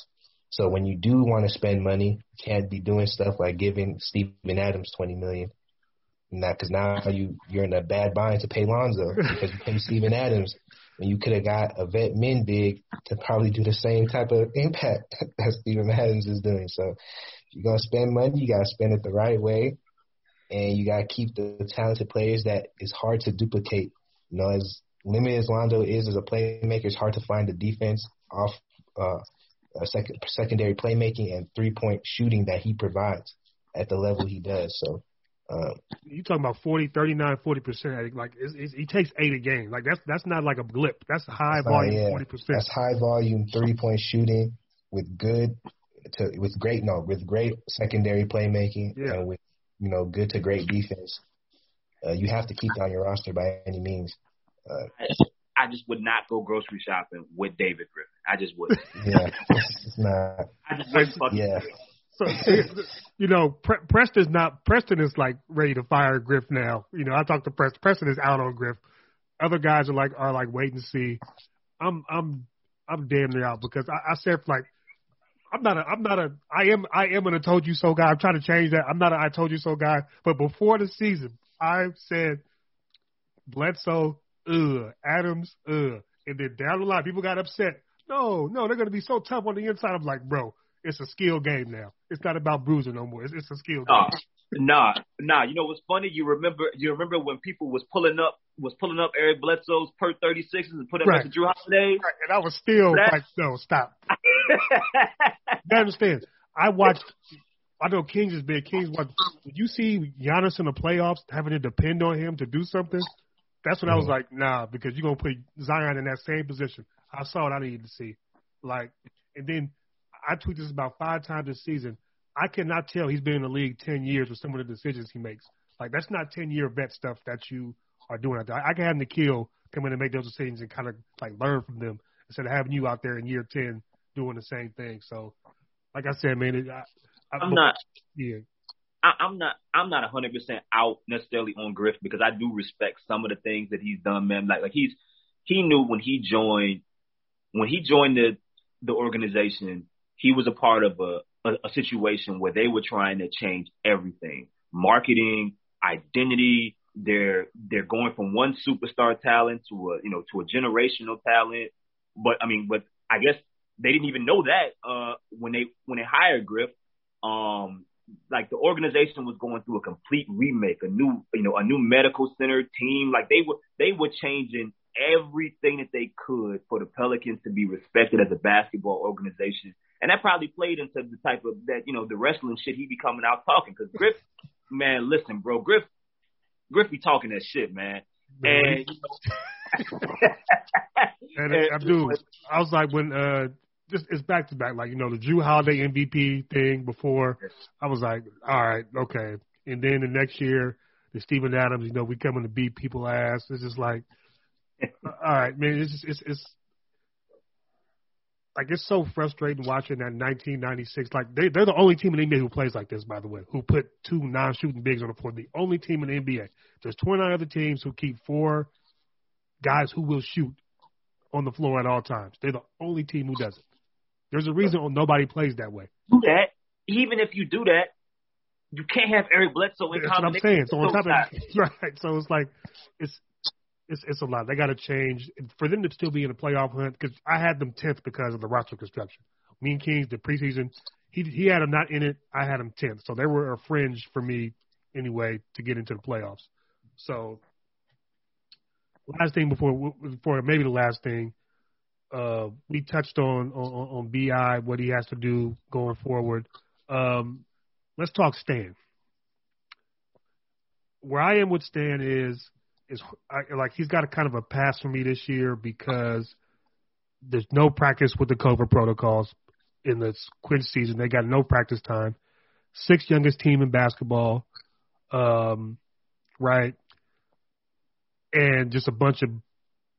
So when you do want to spend money, you can't be doing stuff like giving Steven Adams twenty million. Not because now you you're in a bad bind to pay Lonzo because you pay Steven Adams when you could have got a vet min big to probably do the same type of impact that Steven Adams is doing. So if you're gonna spend money, you gotta spend it the right way, and you gotta keep the talented players that is hard to duplicate. You know, as limited as Lonzo is as a playmaker, it's hard to find the defense off uh, second, secondary playmaking and three point shooting that he provides at the level he does. So uh, you talking about 40, 39, 40 percent. Like it's, it's, he takes eight a game. Like that's that's not like a blip. That's high that's volume, forty percent. That's high volume three point shooting with good to with great no with great secondary playmaking yeah. and with you know good to great defense. Uh, you have to keep on your roster by any means. Uh, I just would not go grocery shopping with David Griffin. I just wouldn't. Yeah, it's not. I just wouldn't fucking yeah. So, you know, Pre- Preston's not. Preston is like ready to fire Griff now. You know, I talked to Preston. Preston is out on Griff. Other guys are like are like wait and see. I'm I'm I'm damn near out because I, I said like I'm not a I'm not a I am I am an told you so guy. I'm trying to change that. I'm not a I told you so guy. But before the season, I said Bledsoe, ugh, Adams, ugh, and then down the line, people got upset. No, no, they're gonna be so tough on the inside. I'm like, bro, it's a skill game now. It's not about bruising no more. It's, it's a skill game. Uh, nah, nah. You know what's funny? You remember? You remember when people was pulling up was pulling up Eric Bledsoe's per thirty sixes and putting right. up to Jrue Holiday? Right. And I was still that, like, no, stop. you understand? I watched. I know Kings is big. Kings? Did you see Giannis in the playoffs having to depend on him to do something? That's when mm-hmm. I was like, nah, because you're gonna put Zion in that same position. I saw what I needed to see. Like, and then I tweet this about five times this season. I cannot tell he's been in the league ten years with some of the decisions he makes. Like that's not ten year vet stuff that you are doing out there. I can have Nikhil come in and make those decisions and kind of like learn from them instead of having you out there in year ten doing the same thing. So, like I said, man, it, I, I, I'm not. Yeah. I, I'm not. I'm not 100 percent out necessarily on Griff because I do respect some of the things that he's done, man. Like, like he's he knew when he joined when he joined the the organization he was a part of a, a, a situation where they were trying to change everything, marketing, identity. They're they're going from one superstar talent to a you know to a generational talent. But I mean, but I guess they didn't even know that uh, when they when they hired Griff. Um, like the organization was going through a complete remake, a new you know a new medical center team. Like they were they were changing everything that they could for the Pelicans to be respected as a basketball organization and that probably played into the type of that, you know, the wrestling shit he be coming out talking. Cause Griff, man, listen, bro, Griff, Griff be talking that shit, man. And, and, and Abdul, I was like, when, uh, just it's back to back, like, you know, the Jrue Holiday MVP thing before, I was like, all right, okay. And then the next year, the Steven Adams, you know, we coming to beat people ass. It's just like, all right, man, it's just, it's, it's, like it's so frustrating watching that 1996. Like they they're the only team in the NBA who plays like this, by the way, who put two non-shooting bigs on the floor. The only team in the NBA. There's 29 other teams who keep four guys who will shoot on the floor at all times. They're the only team who does it. There's a reason nobody plays that way. Do that. Even if you do that, you can't have Eric Bledsoe in That's what I'm saying. So on top of right, so it's like it's it's it's a lot. They got to change for them to still be in the playoff hunt. Because I had them tenth because of the roster construction. Me and Kings the preseason, he he had them not in it. I had them tenth, so they were a fringe for me anyway to get into the playoffs. So last thing before before maybe the last thing, uh, we touched on, on on Bi what he has to do going forward. Um, let's talk Stan. Where I am with Stan is is I, like he's got a kind of a pass for me this year because there's no practice with the COVID protocols in the quince season. They got no practice time. Sixth youngest team in basketball, um, right? And just a bunch of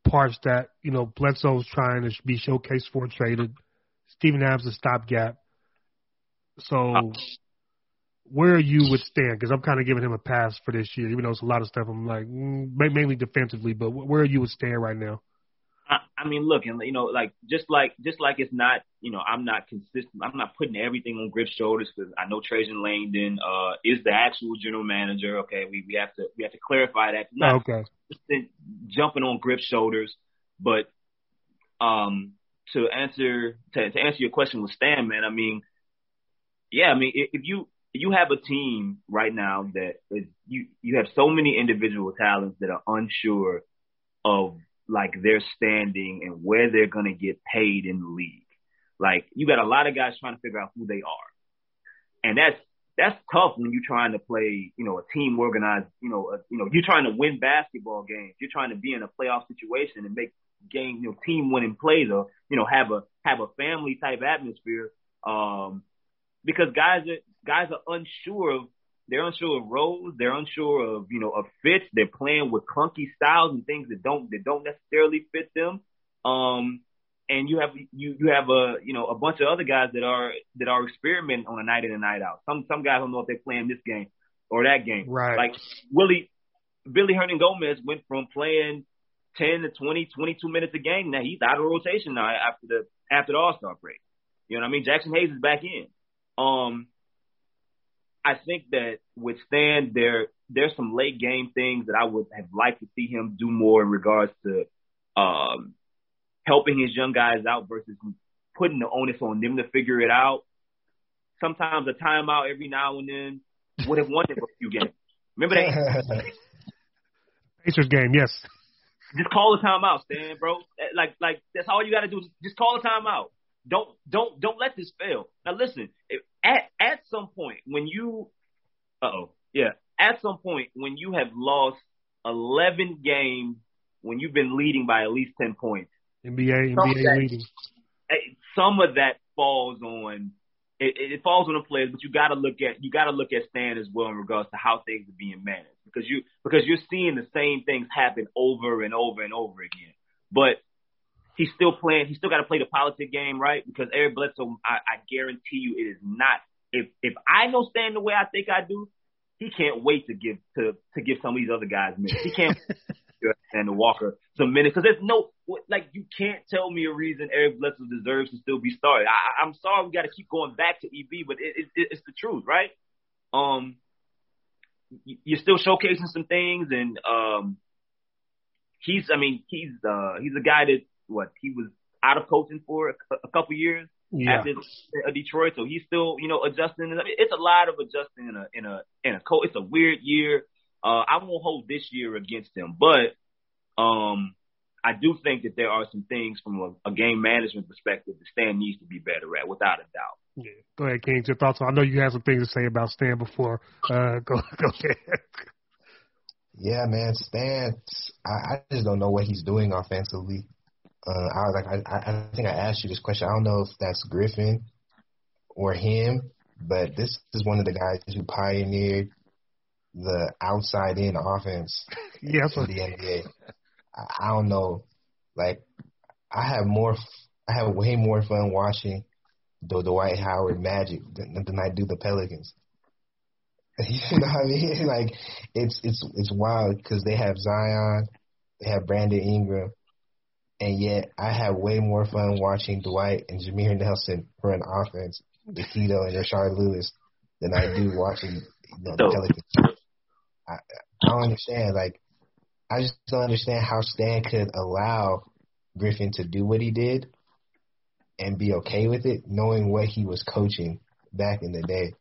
parts that you know Bledsoe's trying to be showcased for traded. Steven Adams a stopgap. So where you would stand Because I'm kind of giving him a pass for this year, even though it's a lot of stuff. I'm like mm, mainly defensively, but where you would stand right now? I, I mean, look, and you know, like just like just like it's not you know, I'm not consistent. I'm not putting everything on Griff's shoulders because I know Trajan Langdon uh, is the actual general manager. Okay, we we have to we have to clarify that. Not okay. jumping on Griff's shoulders, but um, to answer to, to answer your question with Stan, man, I mean, yeah, I mean, if you you have a team right now that is you you have so many individual talents that are unsure of like their standing and where they're gonna get paid in the league. Like you got a lot of guys trying to figure out who they are, and that's that's tough when you're trying to play, you know, a team organized, you know, a, you know, you're trying to win basketball games. You're trying to be in a playoff situation and make game, you know, team winning plays or, you know, have a have a family type atmosphere. Um, because guys are guys are unsure of they're unsure of roles, they're unsure of, you know, of fits. They're playing with clunky styles and things that don't that don't necessarily fit them. Um, and you have you you have a you know a bunch of other guys that are that are experimenting on a night in and a night out. Some some guys don't know if they're playing this game or that game. Right. Like Willie Billy Hernangomez went from playing 10 to 20, 22 minutes a game. Now he's out of rotation now after the after the All Star break. You know what I mean? Jaxson Hayes is back in. Um, I think that with Stan, there there's some late game things that I would have liked to see him do more in regards to um, helping his young guys out versus putting the onus on them to figure it out. Sometimes a timeout every now and then would have won him a few games. Remember that Pacers game, yes. Just call the timeout, Stan, bro. Like, like that's all you got to do. Just call the timeout. Don't, don't, don't let this fail. Now, listen. At at some point when you, uh oh, yeah, at some point when you have lost eleven games, when you've been leading by at least ten points, NBA NBA that, leading. Some of that falls on it, it falls on the players, but you got to look at you got to look at Stan as well in regards to how things are being managed because you because you're seeing the same things happen over and over and over again. But he's still playing. He's still got to play the politic game, right? Because Eric Bledsoe, I, I guarantee you, it is not. If if I know Stan the way I think I do, he can't wait to give to to give some of these other guys minutes. He can't and Walker some minutes because there's no like you can't tell me a reason Eric Bledsoe deserves to still be started. I, I'm sorry we got to keep going back to EB, but it, it, it's the truth, right? Um, you're still showcasing some things, and um, he's I mean he's uh he's a guy that what he was out of coaching for a, a couple years Yeah. after Detroit, so he's still you know adjusting. I mean, it's a lot of adjusting in a in a in a co- It's a weird year. Uh, I won't hold this year against him, but um, I do think that there are some things from a, a game management perspective that Stan needs to be better at, without a doubt. Yeah. Go ahead, King. Your thoughts? I know you had some things to say about Stan before. Uh, go go ahead. Yeah, man, Stan. I, I just don't know what he's doing offensively. Uh, I was like, I, I think I asked you this question. I don't know if that's Griffin or him, but this is one of the guys who pioneered the outside in offense Yes. in the NBA. I, I don't know. Like, I have more, I have way more fun watching the Dwight Howard Magic than, than I do the Pelicans. you know what I mean? Like, it's it's it's wild because they have Zion, they have Brandon Ingram, and yet I have way more fun watching Dwight and Jameer Nelson run offense with Hedo and Rashard Lewis than I do watching you know, the Pelicans. I, I don't understand. Like, I just don't understand how Stan could allow Griffin to do what he did and be okay with it, knowing what he was coaching back in the day.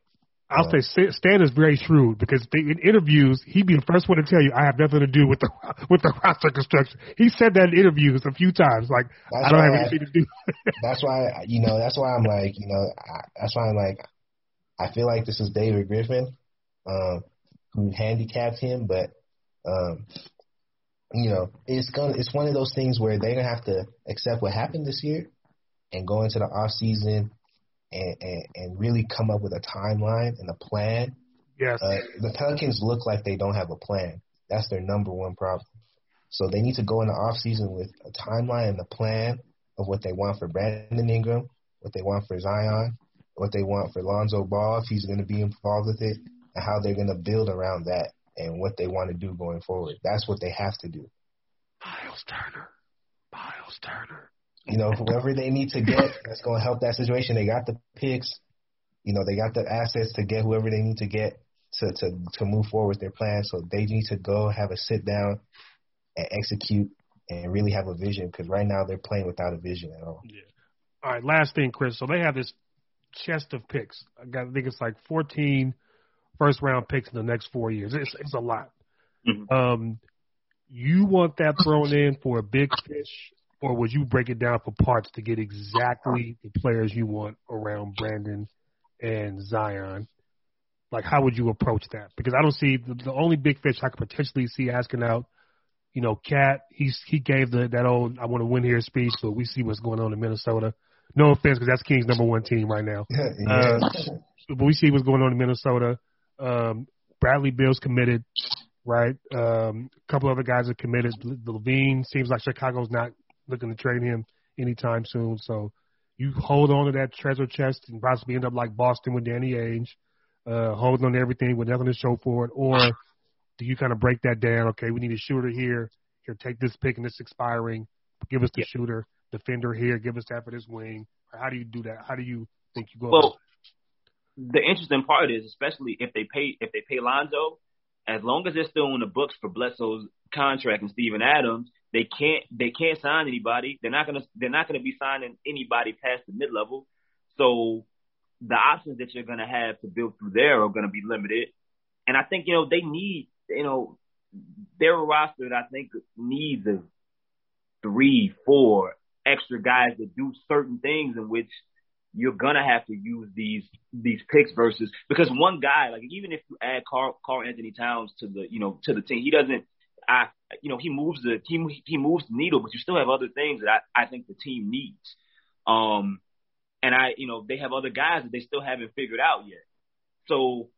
I'll say Stan- is very shrewd because they, in interviews he'd be the first one to tell you I have nothing to do with the with the roster construction. He said that in interviews a few times. Like I don't have I- anything to do. that's why you know that's why I'm like you know I, that's why I'm like I feel like this is David Griffin um, who handicapped him, but um, you know it's gonna it's one of those things where they're gonna have to accept what happened this year and go into the off season and, and and really come up with a timeline and a plan. yes. Uh, the Pelicans look like they don't have a plan. That's their number one problem. So they need to go in the off season with a timeline and a plan of what they want for Brandon Ingram, what they want for Zion, what they want for Lonzo Ball if he's going to be involved with it, and how they're going to build around that and what they want to do going forward. That's what they have to do. Miles Turner. Miles Turner. You know, whoever they need to get that's going to help that situation. They got the picks. You know, they got the assets to get whoever they need to get to to to move forward with their plan. So they need to go have a sit down and execute and really have a vision because right now they're playing without a vision at all. Yeah. All right, last thing, Chris. So they have this chest of picks. I, got, I think it's like 14 first round picks in the next four years. It's, it's a lot. Mhm. Um, you want that thrown in for a big fish, or would you break it down for parts to get exactly the players you want around Brandon and Zion? Like, how would you approach that? Because I don't see the, the only big fish I could potentially see asking out. You know, KAT. He's he gave the that old "I want to win here" speech, so we see what's going on in Minnesota. No offense, because that's King's number one team right now. yeah. But we see what's going on in Minnesota. Um, Bradley Beal's committed, right? Um, a couple other guys are committed. Le- LaVine seems like Chicago's not looking to trade him anytime soon. So you hold on to that treasure chest and possibly end up like Boston with Danny Ainge, uh, holding on to everything with nothing to show for it, or do you kind of break that down? Okay, we need a shooter here. Here, take this pick and it's expiring. Give us the shooter. Defender here. Give us that for this wing. How do you do that? How do you think you go? Well, the interesting part is, especially if they pay if they pay Lonzo, as long as they're still on the books for Bledsoe's contract and Steven Adams, they can't they can't sign anybody. They're not gonna they're not gonna be signing anybody past the mid level. So the options that you're gonna have to build through there are gonna be limited. And I think you know they need you know their roster that I think needs a three four extra guys that do certain things in which you're gonna have to use these these picks versus because one guy like even if you add Karl Karl Anthony Towns to the you know to the team he doesn't I you know he moves the he he moves the needle but you still have other things that I I think the team needs um and I you know they have other guys that they still haven't figured out yet so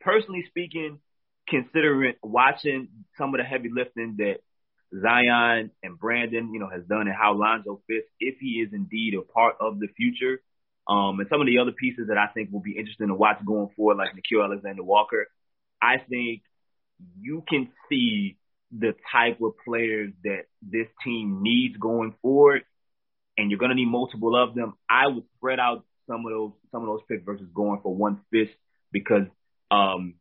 personally speaking considering watching some of the heavy lifting that Zion and Brandon, you know, has done and how Lonzo fits, if he is indeed a part of the future. Um, and some of the other pieces that I think will be interesting to watch going forward, like Nickeil Alexander Walker, I think you can see the type of players that this team needs going forward, and you're going to need multiple of them. I would spread out some of those some of those picks versus going for one fist because um,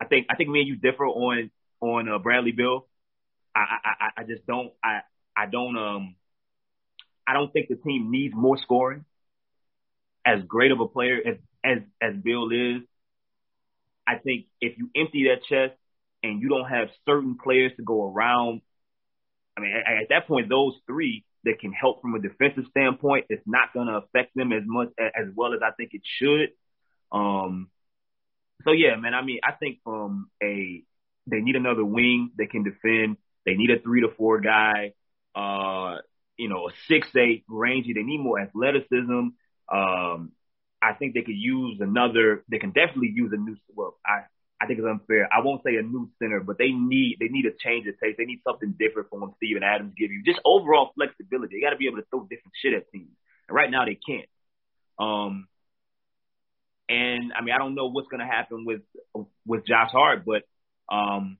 I think I think me and you differ on on uh, Bradley Beal. I, I, I- just don't I I don't um I don't think the team needs more scoring. As great of a player as as as Beal is, I think if you empty that chest and you don't have certain players to go around, I mean at, at that point those three that can help from a defensive standpoint, it's not going to affect them as much as well as I think it should. Um, so yeah, man. I mean, I think from a they need another wing that can defend. They need a three to four guy. Uh, you know, a six eight rangy. They need more athleticism. Um, I think they could use another. They can definitely use a new. Well, I I think it's unfair. I won't say a new center, but they need they need a change of taste. They need something different from what Steven Adams give you. Just overall flexibility. They got to be able to throw different shit at teams. And right now they can't. Um, and I mean I don't know what's gonna happen with with Josh Hart, but um,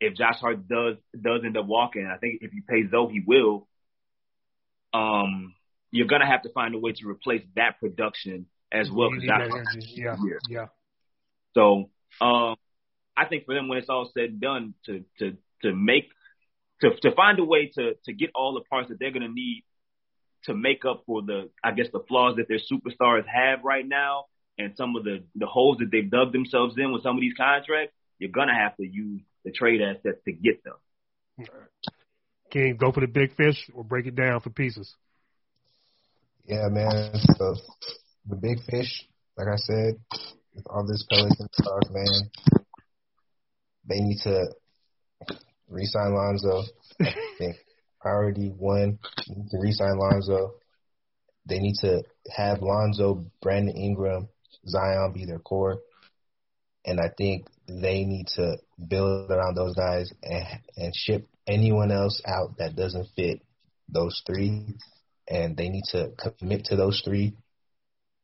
if Josh Hart does does end up walking, I think if you pay Zoe, he will. Um, you're gonna have to find a way to replace that production as well. 'cause Josh Hart- Yeah. yeah. So um, I think for them, when it's all said and done, to to to make to to find a way to to get all the parts that they're gonna need to make up for the I guess the flaws that their superstars have right now, and some of the the holes that they've dug themselves in with some of these contracts, you're gonna have to use the trade assets to get them. King, go for the big fish or break it down for pieces. Yeah, man. So the big fish, like I said, with all this Pelican talk, man, they need to re-sign Lonzo. I think priority one, need to re-sign Lonzo. They need to have Lonzo, Brandon Ingram, Zion be their core, and I think they need to build around those guys and and ship anyone else out that doesn't fit those three and they need to commit to those three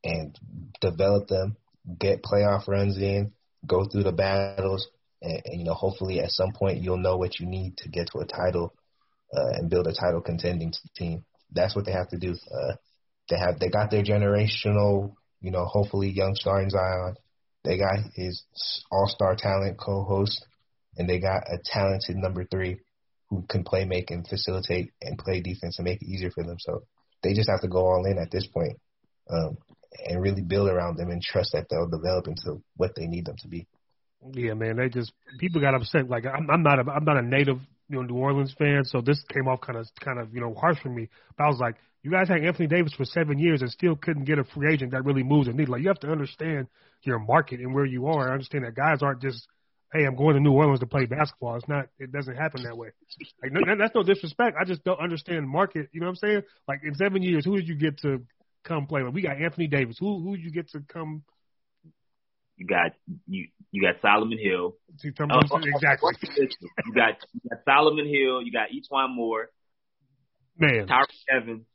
and develop them, get playoff runs in, go through the battles, and, and you know hopefully at some point you'll know what you need to get to a title uh, and build a title contending team. that's what they have to do. Uh, they have they got their generational, you know, hopefully young star in Zion. They got his all-star talent co-host, and they got a talented number three who can play make and facilitate and play defense and make it easier for them. So they just have to go all in at this point, um, and really build around them and trust that they'll develop into what they need them to be. Yeah, man, they just people got upset. Like I'm, I'm not a I'm not a native you know New Orleans fan, so this came off kind of kind of you know harsh for me. But I was like, you guys had Anthony Davis for seven years and still couldn't get a free agent that really moves the needle. Like you have to understand your market and where you are. I understand that guys aren't just hey, I'm going to New Orleans to play basketball. It's not. It doesn't happen that way. Like no, that's no disrespect. I just don't understand market. You know what I'm saying? Like in seven years, who did you get to come play? Like we got Anthony Davis. Who who you get to come? You got you you got Solomon Hill. Oh, exactly. You got you got Solomon Hill. You got E'Twaun Moore. Man, Tyreke Evans.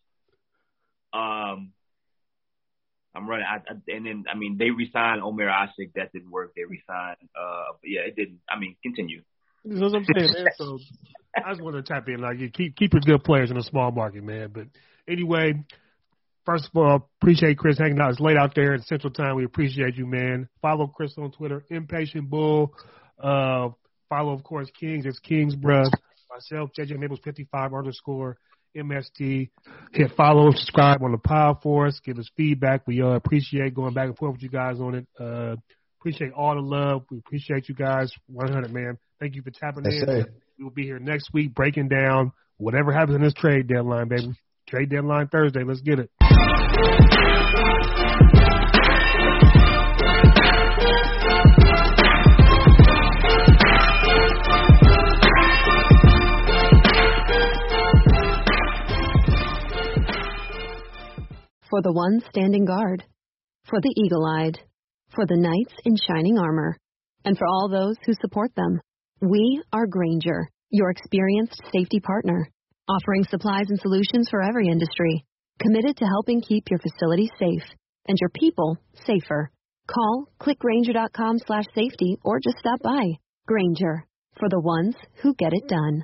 Um, I'm running. I, I, and then I mean they resigned Omer Asik. That didn't work. They resigned. Uh, but yeah, it didn't. I mean, continue. That's what I'm saying, man. So I just want to tap in. Like, you keep keep your good players in a small market, man. But anyway, first of all, appreciate Chris hanging out. It's late out there in Central Time. We appreciate you, man. Follow Chris on Twitter, Impatient Bull. Uh, follow, of course, Kings. It's Kings, bruh. Myself, JJ Maples, 55 underscore. MST. Hit follow, subscribe on the pod for us. Give us feedback. We uh, appreciate going back and forth with you guys on it. Uh, appreciate all the love. We appreciate you guys. 100, man. Thank you for tapping yes, in. Sir. We'll be here next week breaking down whatever happens in this trade deadline, baby. Trade deadline Thursday. Let's get it. For the ones standing guard, for the eagle eyed, for the knights in shining armor, and for all those who support them. We are Grainger, your experienced safety partner, offering supplies and solutions for every industry, committed to helping keep your facility safe and your people safer. Call clickgrainger.com slash safety or just stop by. Grainger, for the ones who get it done.